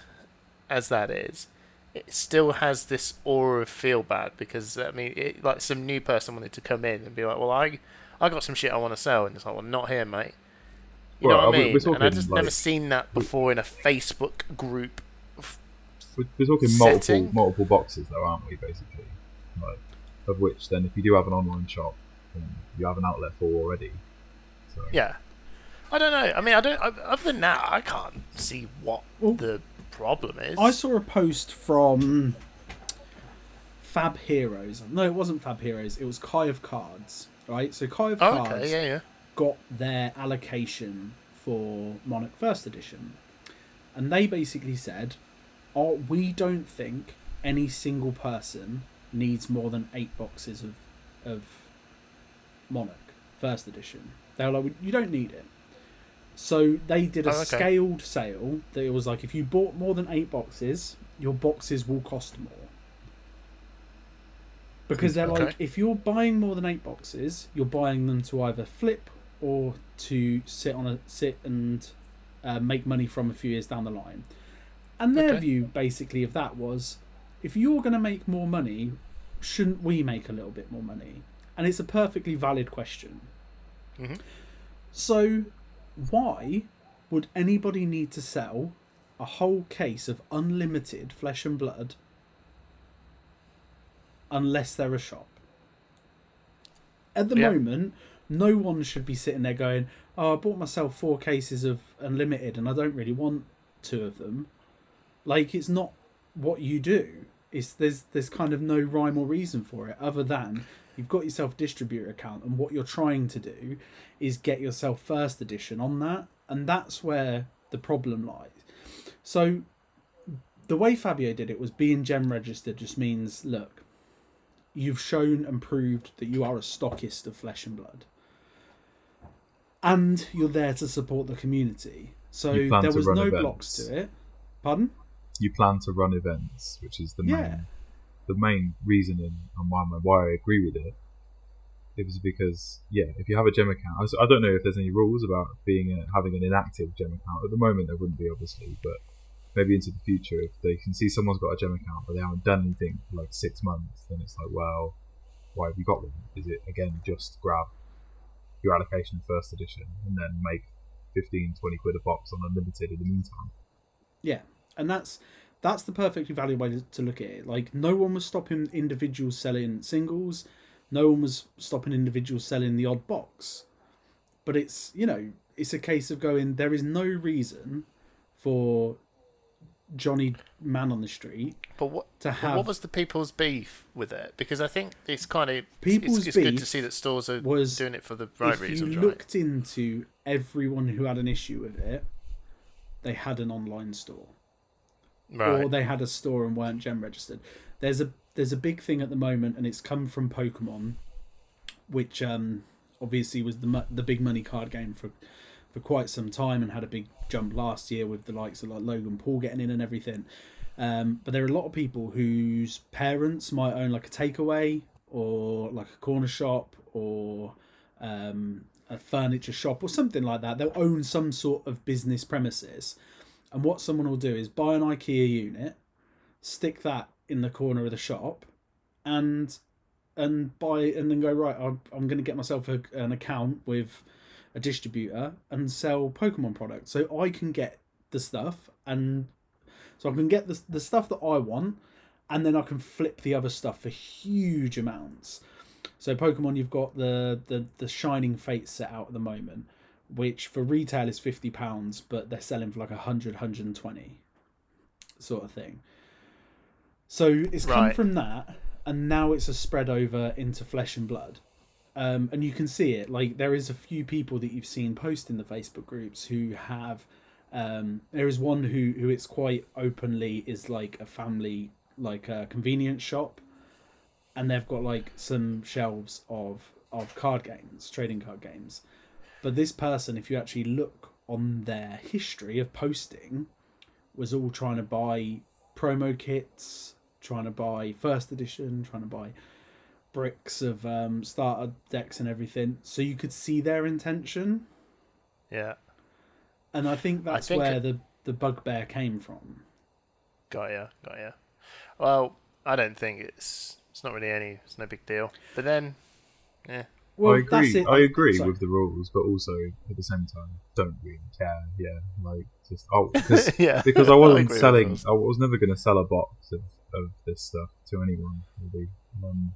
as that is it still has this aura of feel bad because I mean it, like some new person wanted to come in and be like well I I got some shit I want to sell. And it's like well not here mate you Well, know what I mean we're and I talking, just like- never seen that before in a Facebook group We're, we're talking multiple Setting? multiple boxes, though, aren't we? Basically, like of which then, if you do have an online shop, then you have an outlet for already. So Yeah. I don't know. I mean, I don't. Other than that, I can't see what Well, the problem is. I saw a post from Fab Heroes. No, it wasn't Fab Heroes. It was Kai of Cards, right? So Kai of Oh, Cards okay. Yeah, yeah. Got their allocation for Monarch First Edition, and they basically said, "Oh, we don't think any single person needs more than eight boxes of of Monarch First Edition." They were like, "You don't need it." So they did a Oh, okay. scaled sale that it was like if you bought more than eight boxes, your boxes will cost more. Because they're hmm, Okay. like, if you're buying more than eight boxes, you're buying them to either flip or to sit on a sit and uh, make money from a few years down the line. And their Okay. view basically of that was, if you're going to make more money, shouldn't we make a little bit more money? And it's a perfectly valid question. Mhm. So, why would anybody need to sell a whole case of unlimited flesh and blood unless they're a shop? At the Yeah. moment, no one should be sitting there going, "Oh, I bought myself four cases of unlimited, and I don't really want two of them." Like, it's not what you do. It's there's there's kind of no rhyme or reason for it, other than you've got yourself distributor account, and what you're trying to do is get yourself first edition on that, and that's where the problem lies. So, the way Fabio did it was being gem registered just means look, you've shown and proved that you are a stockist of flesh and blood, and you're there to support the community. So there was no events. blocks to it. Pardon? You plan to run events, which is the main Yeah. the main reasoning on why why I agree with it. It was because yeah, if you have a gem account, I don't know if there's any rules about being a, having an inactive gem account. At the moment, there wouldn't be obviously, but maybe into the future, if they can see someone's got a gem account but they haven't done anything for like six months, then it's like, well, why have you got one? Is it again just grab your allocation first edition and then make 15, 20 quid a box on unlimited in the meantime? Yeah, and that's that's the perfectly valid way to, look at it. Like no one was stopping individuals selling singles, no one was stopping individuals selling the odd box. But it's you know it's a case of going. There is no reason for Johnny Man on the street But what to have what was the people's beef with it? Because I think it's kind of People's it's, it's good to see that stores are was doing it for the right if reasons, you right? looked into everyone who had an issue with it, they had an online store. right. or they had a store and weren't gem registered. There's a there's a big thing at the moment, and it's come from Pokemon, which um, obviously was the the big money card game for for quite some time, and had a big jump last year with the likes of like Logan Paul getting in and everything. Um, but there are a lot of people whose parents might own like a takeaway or like a corner shop or um, a furniture shop or something like that. They'll own some sort of business premises. And what someone will do is buy an IKEA unit, stick that in the corner of the shop, and and buy and then go right. I'm, I'm going to get myself a, an account with a distributor and sell Pokemon products, so I can get the stuff and so I can get the the stuff that I want, and then I can flip the other stuff for huge amounts. So Pokemon, you've got the the the Shining Fate set out at the moment, which for retail is fifty pounds, but they're selling for like 100, 120 sort of thing. So it's come from that, and now it's a spread over into Flesh and Blood. Um, and you can see it. Like there is a few people that you've seen post in the Facebook groups who have. Um, there is one who who it's quite openly is like a family like a convenience shop, and they've got like some shelves of of card games, trading card games. But this person, if you actually look on their history of posting, was all trying to buy promo kits, trying to buy first edition, trying to buy bricks of um, starter decks and everything. So you could see their intention, yeah, and I think that's think where it- the the bugbear came from. got ya, got ya. Well, I don't think it's it's not really any. It's no big deal. But then, yeah, Well, I that's agree. it. I agree Sorry. with the rules, but also at the same time, don't really care. Yeah, like just oh, because yeah, because I wasn't with selling. I was never going to sell a box of, of this stuff to anyone. Really. Um,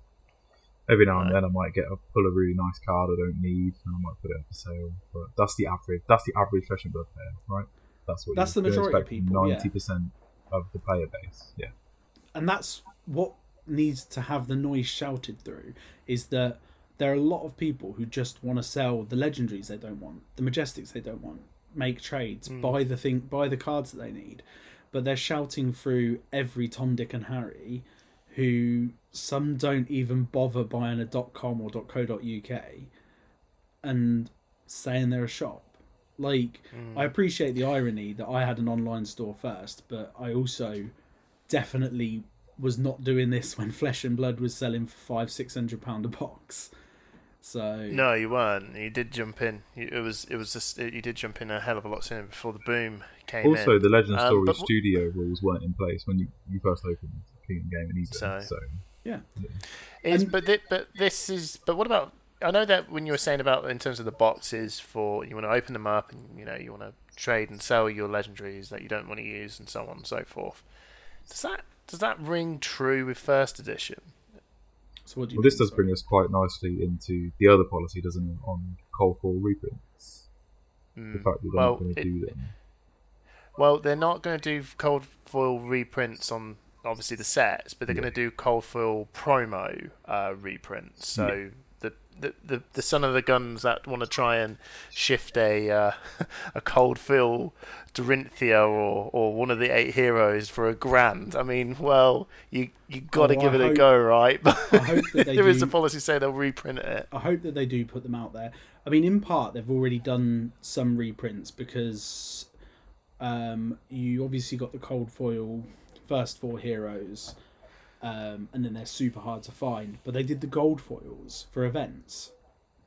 every now and Right. then, I might get a pull a really nice card I don't need, and I might put it up for sale. But that's the average. That's the average Flesh and Blood player, right? That's what That's you the majority of expect people, yeah. Ninety percent of the player base. Yeah. and that's what needs to have the noise shouted through is that there are a lot of people who just want to sell the legendaries they don't want the majestics they don't want make trades, hmm. buy the thing, buy the cards that they need, but they're shouting through every Tom, Dick, and Harry, who some don't even bother buying a .com or .co.uk, and saying they're a shop. Like, I appreciate the irony that I had an online store first, but I also definitely was not doing this when Flesh and Blood was selling for five, six hundred pound a box. So No, you weren't. You did jump in. It was it was just you did jump in a hell of a lot sooner before the boom came Also, in. the Legend Um, Story but w- studio rules weren't in place when you, you first opened Kingdom Game and Eden. So- So, yeah, Is, but thi- but this is but what about? I know that when you were saying about in terms of the boxes for you want to open them up and you know you want to trade and sell your legendaries that you don't want to use and so on and so forth. Does that does that ring true with first edition? So what do you well, this mean, does bring us quite nicely into the other policy, doesn't it, on cold foil reprints? The Mm. fact that they're Well, not going to do them. Well, they're not going to do cold foil reprints on obviously the sets, but they're Yeah. going to do cold foil promo uh, reprints. So the, the, the the son of the guns that want to try and shift a uh, a cold foil Dorinthia or or one of the eight heroes for a grand. I mean, well, you you got to Oh, give I it a go, right? But I hope that they there is do- a policy say they'll reprint it. I hope that they do put them out there. I mean, in part, they've already done some reprints because um, you obviously got the cold foil first four heroes, um, and then they're super hard to find. But they did the gold foils for events,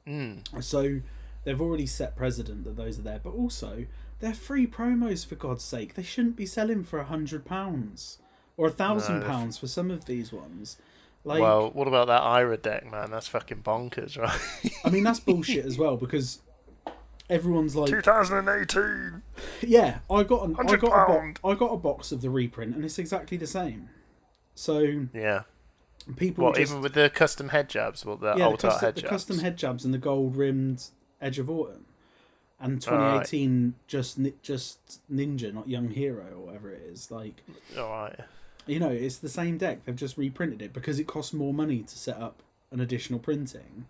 Mm. so they've already set precedent that those are there. But also, they're free promos for God's sake. They shouldn't be selling for a hundred pounds or a thousand pounds for some of these ones. Like, well, what about that Ira deck, man? That's fucking bonkers, right? I mean, that's bullshit as well because everyone's like, 2018. yeah, I got an, I £100 got a bo- I got a box of the reprint and it's exactly the same. So Yeah. people just, even with the custom head jabs? Well, the yeah, the art custom, head the jabs? custom head jabs and the gold rimmed Edge of Autumn, and Alright. 2018 just just Ninja, not Young Hero or whatever it is. Like Alright. you know, it's the same deck. They've just reprinted it because it costs more money to set up an additional printing.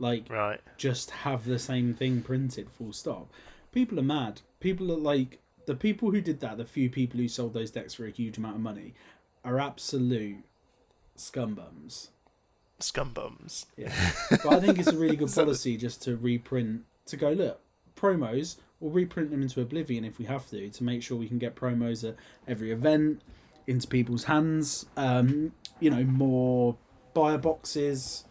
Like Right. just have the same thing printed full stop people are mad people are like the people who did that the few people who sold those decks for a huge amount of money are absolute scumbums Scumbums. yeah but i think it's a really good policy just to reprint to go look promos we'll reprint them into oblivion if we have to to make sure we can get promos at every event into people's hands um you know more buyer boxes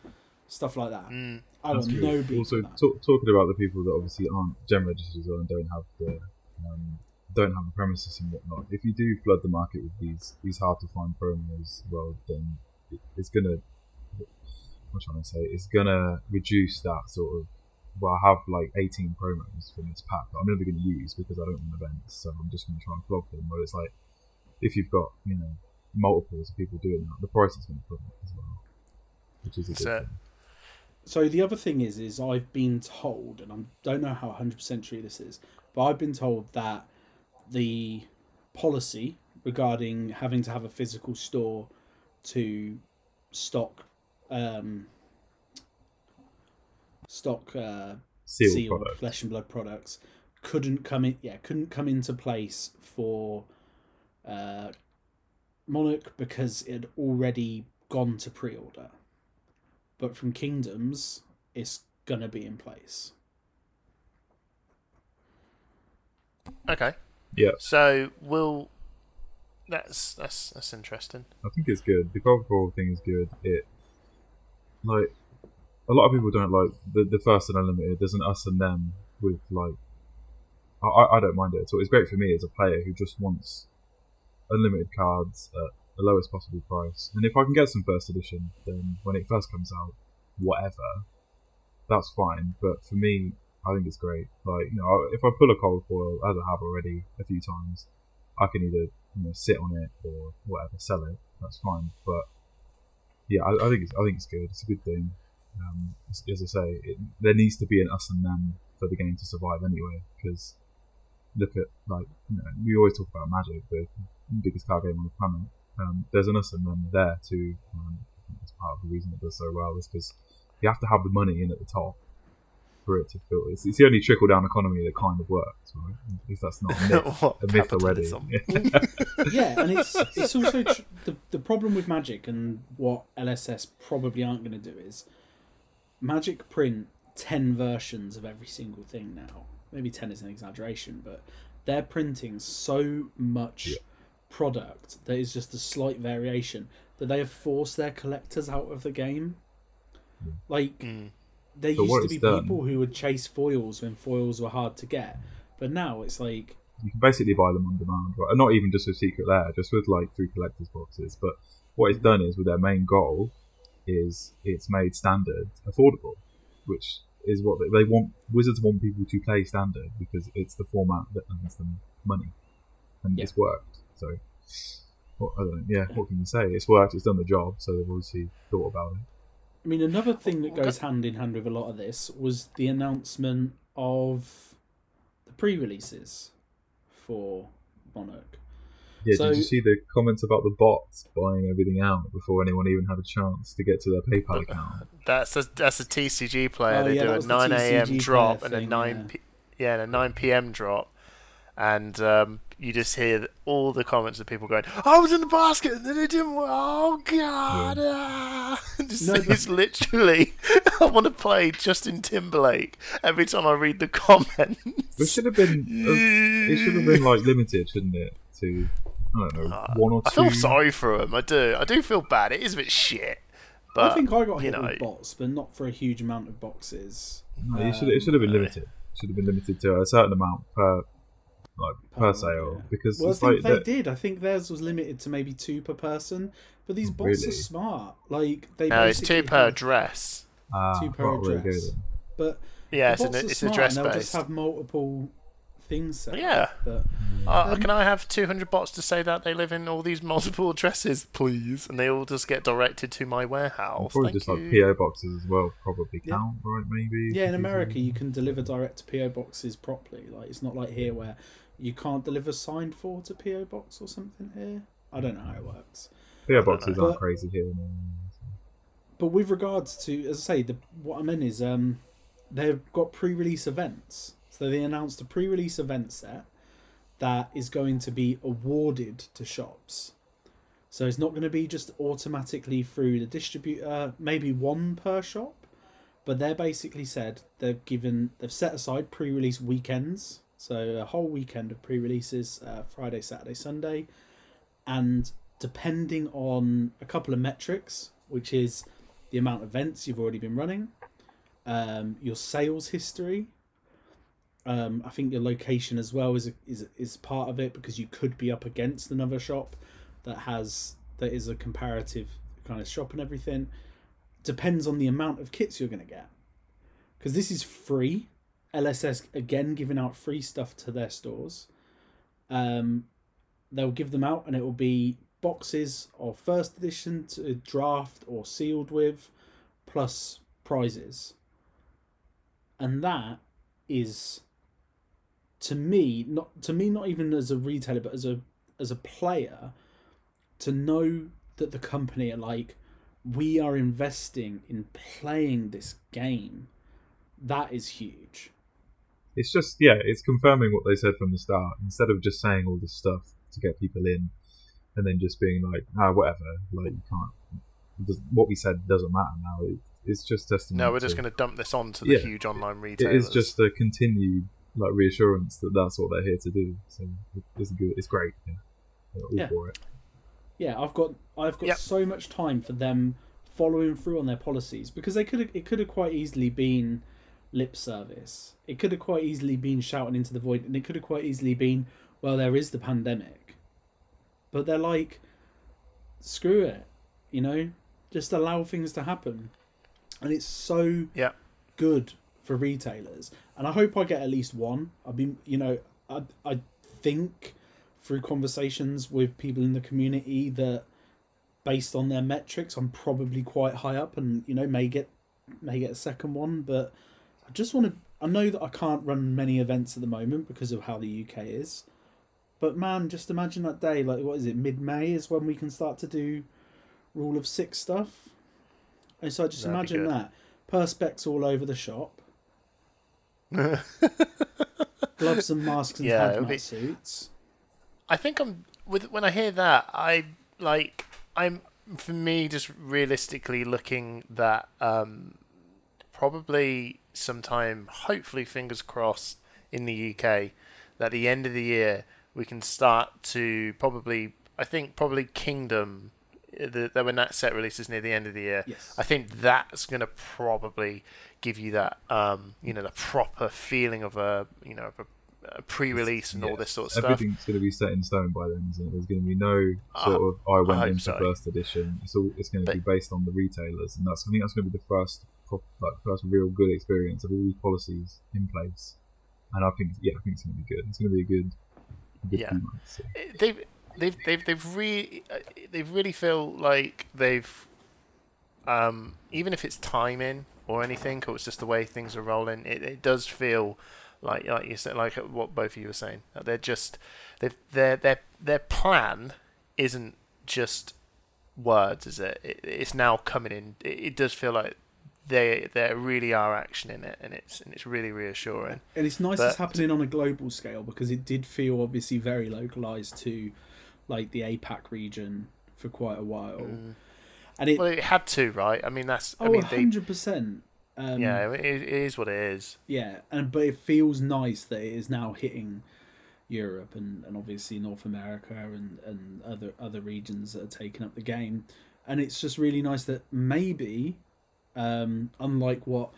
stuff like that Mm. I That's want good. no beef also, with talk, talking about the people that obviously aren't gem registered as well and don't have the um, don't have the premises and whatnot. If you do flood the market with these these hard to find promos, well, then it, it's gonna what am I trying to say? It's gonna reduce that sort of. Well, I have like 18 promos from this pack that I'm never going to use because I don't run events, so I'm just going to try and flog them. Where it's like, if you've got you know multiples of people doing that, the price is going to plummet as well, which is a good So- thing. So the other thing is, is I've been told, and I don't know how hundred percent true this is, but I've been told that the policy regarding having to have a physical store to stock um, stock uh, Sealed, sealed flesh and blood products couldn't come in. Yeah, couldn't come into place for uh, Monarch because it had already gone to pre-order. But from Kingdoms, it's gonna be in place. Okay. Yeah. So we'll. That's that's that's interesting. I think it's good. The gold foil thing is good. It like a lot of people don't like the the first and unlimited. There's an us and them with like I, I I don't mind it at all. It's great for me as a player who just wants unlimited cards at the lowest possible price. And if I can get some first edition, then when it first comes out, whatever, that's fine. But for me, I think it's great. Like you know, if I pull a cold foil as I have already a few times, I can either you know sit on it or whatever, sell it. That's fine. But yeah, I, I think it's I think it's good. It's a good thing. Um, as, as I say, it, there needs to be an us and them for the game to survive anyway. Because look at like you know, we always talk about Magic, the biggest card game on the planet. Um, there's an us and them there too. Um, I think that's part of the reason it does so well is because you have to have the money in at the top for it to feel. It's, it's the only trickle down economy that kind of works, right? If that's not a myth, a myth already. yeah, and it's it's also tr- the the problem with Magic and what LSS probably aren't going to do is Magic print ten versions of every single thing now. Maybe ten is an exaggeration, but they're printing so much Yeah. Product that is just a slight variation that they have forced their collectors out of the game. Like Mm. there But used to be done- people who would chase foils when foils were hard to get, but now it's like you can basically buy them on demand, right? Not even just with Secret Lair, just with like through collector's boxes. But what it's done is, with their main goal, is it's made standard affordable, which is what they, they want. Wizards want people to play standard because it's the format that earns them money, and Yeah. it's worked. So, what, I don't know. Yeah, what can you say? It's worked. It's done the job. So they've obviously thought about it. I mean, another thing that goes hand in hand with a lot of this was the announcement of the pre-releases for Monarch. Yeah, So- did you see the comments about the bots buying everything out before anyone even had a chance to get to their PayPal account? That's a that's a TCG player. Oh, they yeah, do that a nine a.m. Drop player and a nine yeah. p- yeah and a nine p.m. drop, and um, you just hear all the comments of people going, "I was in the basket and then it didn't work. Oh god!" ah." Just- No, but- it's literally I want to play Justin Timberlake every time I read the comments. It should have been. It should have been like limited, shouldn't it? To I don't know, one or Uh, I feel sorry for him. I do. I do feel bad. It is a bit shit. But I think I got hit know, with bots, but not for a huge amount of boxes. No, it should. It should have been Um, limited. It should have been limited to a certain amount per, like per Per sale, yeah. because Well, I think like they that- did. I think theirs was limited to maybe two per person, but these bots Really? are smart. Like they no, it's two per have- dress. ah, two per right, there you address. But Yeah, it's, bots a, are it's a smart, dress and they'll just have multiple things set. Yeah. but Uh, Um, can I have 200 bots to say that they live in all these multiple addresses, please? And they all just get directed to my warehouse. Probably Thank just like. PO boxes as well. Probably Yeah. count, right? Maybe. Yeah, in America, you- you can deliver direct to PO boxes properly. Like it's not like here where you can't deliver signed for to PO box or something here. I don't know how it works. PO boxes aren't But- crazy here. No. But with regards to, as I say, the what I meant is um, they've got pre-release events. So they announced a pre-release event set that is going to be awarded to shops. So it's not going to be just automatically through the distributor, maybe one per shop, but they're basically said they've given they've set aside pre-release weekends, so a whole weekend of pre-releases, uh, Friday, Saturday, Sunday, and depending on a couple of metrics, which is the amount of events you've already been running, um, your sales history. Um, I think your location as well is is is part of it because you could be up against another shop that has that is a comparative kind of shop and everything. Depends on the amount of kits you're going to get, because this is free. LSS again giving out free stuff to their stores. Um, they'll give them out, and it will be boxes of first edition to draft or sealed with, plus prizes. And that is, to me, not to me, not even as a retailer, but as a as a player, to know that the company are like, we are investing in playing this game. That is huge. It's just yeah, it's confirming what they said from the start. Instead of just saying all this stuff to get people in, and then just being like, ah, whatever, like you can't. What we said doesn't matter now. It, it's just testament. No, we're just going to dump this on to the Yeah. huge online It retailers. is just a continued like reassurance that that's what they're here to do. So it's good. It's great. Yeah, all Yeah. for it. Yeah, I've got I've got Yep. so much time for them following through on their policies because they could it could have quite easily been lip service. It could have quite easily been shouting into the void, and it could have quite easily been, well, there is the pandemic, but they're like, screw it, you know, just allow things to happen, and it's so Yeah. good for retailers, and I hope I get at least one. I mean, you know, I I think through conversations with people in the community that based on their metrics i'm probably quite high up and you know may get may get a second one but i just want to i know that i can't run many events at the moment because of how the uk is but man just imagine that day like what is it mid-may is when we can start to do rule of six stuff. And so i just That'd imagine that. Perspex all over the shop. Gloves and masks and Yeah, hazmat be- suits. I think I'm with when I hear that I like I'm for me just realistically looking that um, probably sometime hopefully fingers crossed in the UK that the end of the year we can start to probably I think probably Kingdom uh, the, that when that set releases near the end of the year Yes. I think that's going to probably give you that um, you know the proper feeling of a you know a, pre-release and all this sort of stuff Everything's going to be set in stone by then, isn't it? There's going to be no sort of I went hope into so. first edition. It's all it's going to be based on the retailers, and that's I think that's going to be the first like first real good experience of all these policies in place. And I think yeah, I think it's going to be good. It's going to be a good, a good Yeah. few months. so. they've they've they've they've really they really feel like they've um even if it's timing or anything or it's just the way things are rolling it, it does feel like like you said like what both of you were saying that they're just they their their their plan isn't just words is it, it it's now coming in it, it does feel like they there really are action in it and it's and it's really reassuring And it's nice But- it's happening on a global scale because it did feel obviously very localized to like the APAC region for quite a while. And it well it had to right i mean that's i oh, mean 100%. Um, yeah it, it is what it is Yeah, and but it feels nice that it is now hitting Europe and, and obviously North America and, and other other regions that are taking up the game. And it's just really nice that maybe, um, unlike what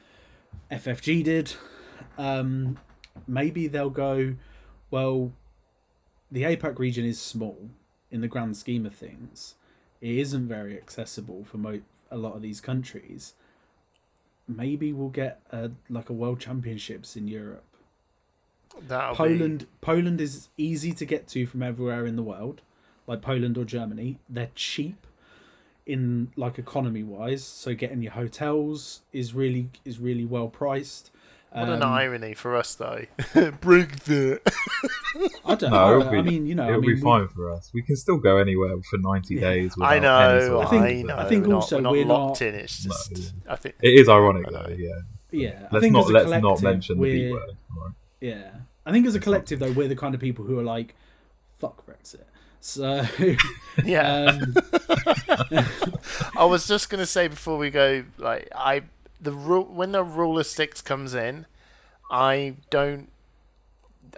FFG did, um, maybe they'll go, well, the APAC region is small in the grand scheme of things. It isn't very accessible for mo- a lot of these countries maybe we'll get a, like a world championships in Europe. That'll Poland Poland is easy to get to from everywhere in the world, like Poland or Germany. They're cheap in like economy wise, so getting your hotels is really is really well priced. Be, what an Um, irony for us, though. Brexit. I don't No, know. be, I mean, you know, it'll mean, be we- fine for us. We can still go anywhere for ninety Yeah. days. I know. I think- I know. I think we're also not, we're we're not locked not- in. It's No, just. I think. It is ironic though. Yeah. Yeah, I Let's not let's not mention the B word. all Right? Yeah, I think as a collective though, we're the kind of people who are like, "Fuck Brexit." So, Yeah. um, I was just gonna say before we go, like I the rule when the rule of six comes in, I don't.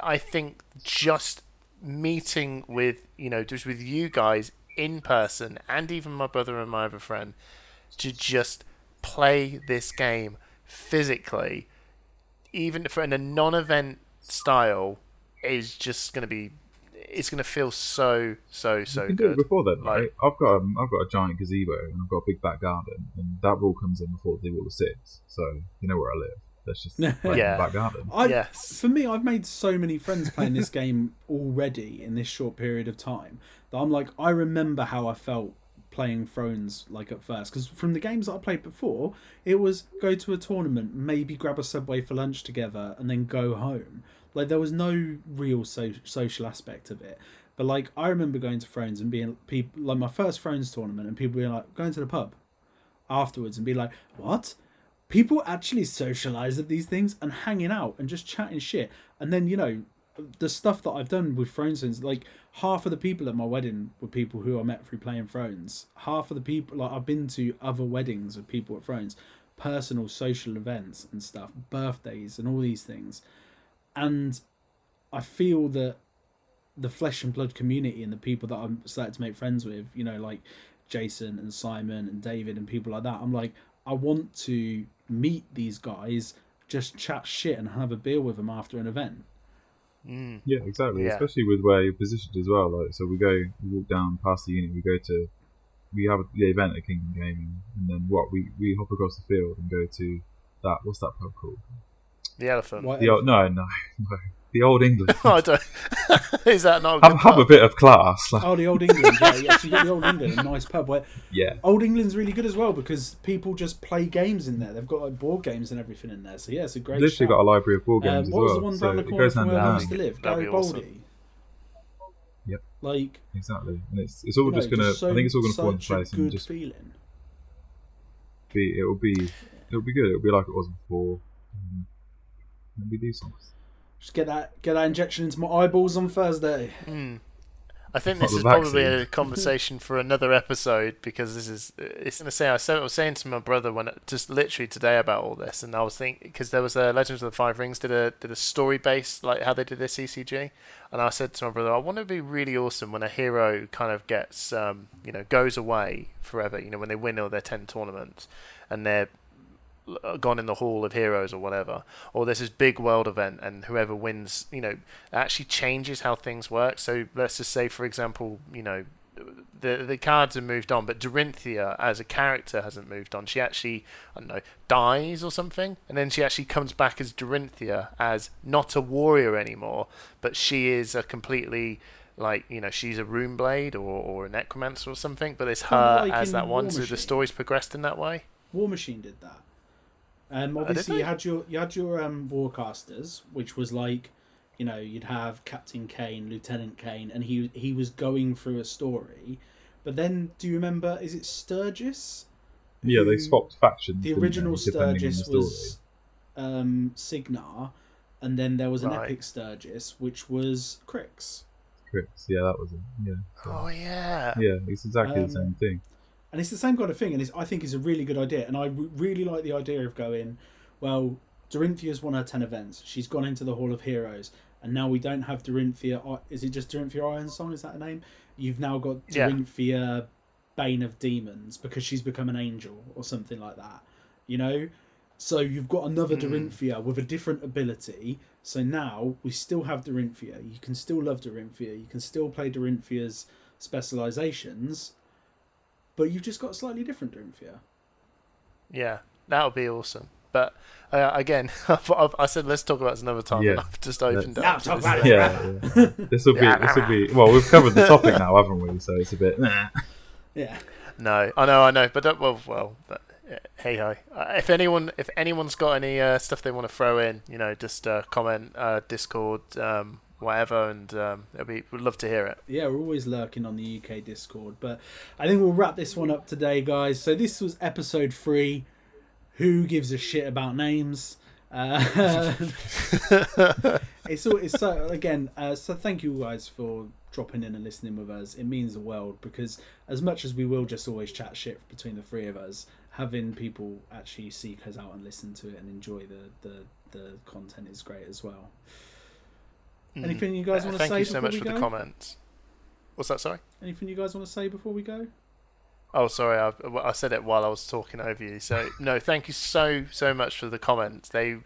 I think just meeting with you know just with you guys in person and even my brother and my other friend to just play this game physically, even for in a non-event style, is just gonna be. It's gonna feel so so so you can do it good. before then, Like- right? I've got um, I've got a giant gazebo and I've got a big back garden, and that rule comes in before the rule of six. So you know where I live. Let's just play in Yeah. the back garden. I, Yes. For me, I've made so many friends playing this game already in this short period of time that I'm like, I remember how I felt playing Thrones like at first. Because from the games that I played before, it was go to a tournament, maybe grab a subway for lunch together, and then go home. Like there was no real so- social aspect of it. But like I remember going to Thrones and being people like my first Thrones tournament, and people being like going to the pub afterwards and be like, "What? People actually socialize at these things and hanging out and just chatting shit." And then you know, the stuff that I've done with Thrones, is like half of the people at my wedding were people who I met through playing Thrones. Half of the people, like I've been to other weddings of people at Thrones, personal social events and stuff, birthdays and all these things, and I feel that the flesh and blood community and the people that I'm starting to make friends with, you know, like Jason and Simon and David and people like that, I'm like, I want to meet these guys, just chat shit and have a beer with them after an event. Mm. Yeah, exactly. Yeah. Especially with where you're positioned as well. Like, so we go, we walk down past the unit, we go to, we have the event at Kingdom Gaming, and then what? We we hop across the field and go to that. What's that pub called? The elephant. Why- The old, no, no, no, the Old England. Oh, I don't. Is that not? A have, have a bit of class. Like, Oh, the Old England, yeah, yeah. So you got the Old England, a nice pub where yeah, Old England's really good as well because people just play games in there. They've got like board games and everything in there. So yeah, it's a great. literally shout. got a library of board Um, games as what was well. the one so the it corner goes from hand where in hand. used to live? That'd Gary be awesome. Baldy. Yep. Like Exactly, and it's it's all you know, just gonna. so- I think it's all gonna fall into such a place and just feeling. be. It'll be. It'll be good. It'll be like it was before. Mm. Maybe do some. Just get that get that injection into my eyeballs on Thursday. Hmm. I think this the is probably a conversation for another episode because this is. It's gonna say I was saying to my brother when it, just literally today about all this, and I was thinking because there was a Legends of the Five Rings did a did a story based like how they did their CCG, and I said to my brother, I want to be really awesome when a hero kind of gets um you know goes away forever. You know when they win all their ten tournaments, and they're l- Uh, gone in the hall of heroes or whatever or there's this big world event and whoever wins you know actually changes how things work so let's just say for example you know the the cards have moved on but Dorinthia as a character hasn't moved on she actually I don't know dies or something and then she actually comes back as Dorinthia as not a warrior anymore but she is a completely like you know she's a rune blade or, or a necromancer or something but it's her like as that one War so the Machine. story's progressed in that way Warmachine did that. Um, obviously, they? you had your you had your um, Warcasters, which was like, you know, you'd have Captain Caine, Lieutenant Caine, and he he was going through a story. But then, do you remember? Is it Sturgis? Yeah, they swapped factions. The original they, depending on the Sturgis was um, Cygnar, and then there was an Right. epic Sturgis, which was Cryx. Cryx. Yeah, that was it. Yeah. So, oh yeah yeah, it's exactly Um, the same thing. And it's the same kind of thing and it's, i think it's a really good idea and i w- really like the idea of going well dorinthia's won her 10 events she's gone into the hall of heroes and now we don't have dorinthia is it just dorinthia ironsong is that her name you've now got Yeah. dorinthia bane of demons because she's become an angel or something like that you know so you've got another Hmm. dorinthia with a different ability so now we still have dorinthia you can still love dorinthia you can still play dorinthia's specializations but you've just got a slightly different Doomfear. Yeah, that would be awesome. But uh, again, I've, I've, I said let's talk about this another time, Yeah. I've just opened Yeah, up. to talk this. about it. Yeah, yeah. this will be this will be well. We've covered the topic now, haven't we? So it's a bit. Yeah. No, I know, I know, but don't, well, well, but, uh, hey ho. Uh, if anyone, if anyone's got any uh, stuff they want to throw in, you know, just uh, comment, uh, Discord, um, whatever, and um, it'll be, we'd love to hear it. Yeah, we're always lurking on the UK Discord. But I think we'll wrap this one up today, guys. So this was episode three. Who gives a shit about names? Uh, it's all it's so again. Uh, so thank you guys for dropping in and listening with us. It means the world because as much as we will just always chat shit between the three of us, having people actually seek us out and listen to it and enjoy the the, the content is great as well. Mm. Anything you guys Uh, want to Thank say Thank you so much for go? the comments. What's that? Sorry. Anything you guys want to say before we go? Oh, sorry, I, I said it while I was talking over you. So no, thank you so so much for the comments. They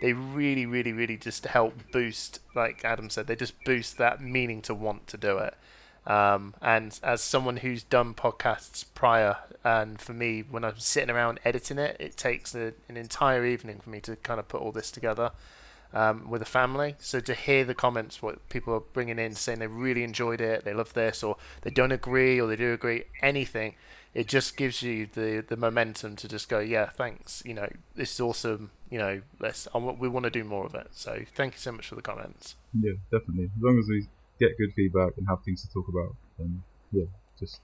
they really really really just help boost, like Adam said, they just boost that meaning to want to do it. Um, and as someone who's done podcasts prior, and for me, when I'm sitting around editing it, it takes a, an entire evening for me to kind of put all this together um, with a family. So to hear the comments, what people are bringing in, saying they really enjoyed it, they love this, or they don't agree, or they do agree, anything, it just gives you the the momentum to just go, yeah, thanks, you know, this is awesome, you know, let's, we want to do more of it. So thank you so much for the comments. yeah, definitely. As long as we get good feedback and have things to talk about, then yeah, just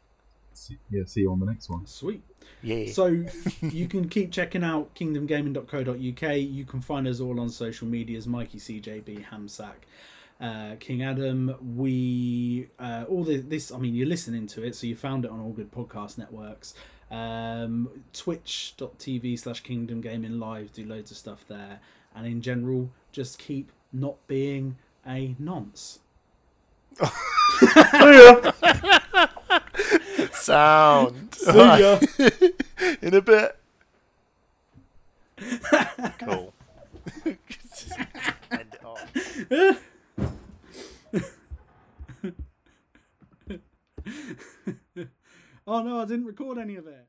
see, yeah, see you on the next one. Sweet. Yeah. So you can keep checking out kingdomgaming.co.uk. You can find us all on social medias Mikey CJB Hamsack. Uh, King Adam, we uh, all the, this. I mean, you're listening to it, so you found it on all good podcast networks. Um, Twitch.tv slash Kingdom Gaming Live do loads of stuff there, and in general, just keep not being a nonce. Sound. See ya. In a bit. cool. End it off. Oh no, I didn't record any of it.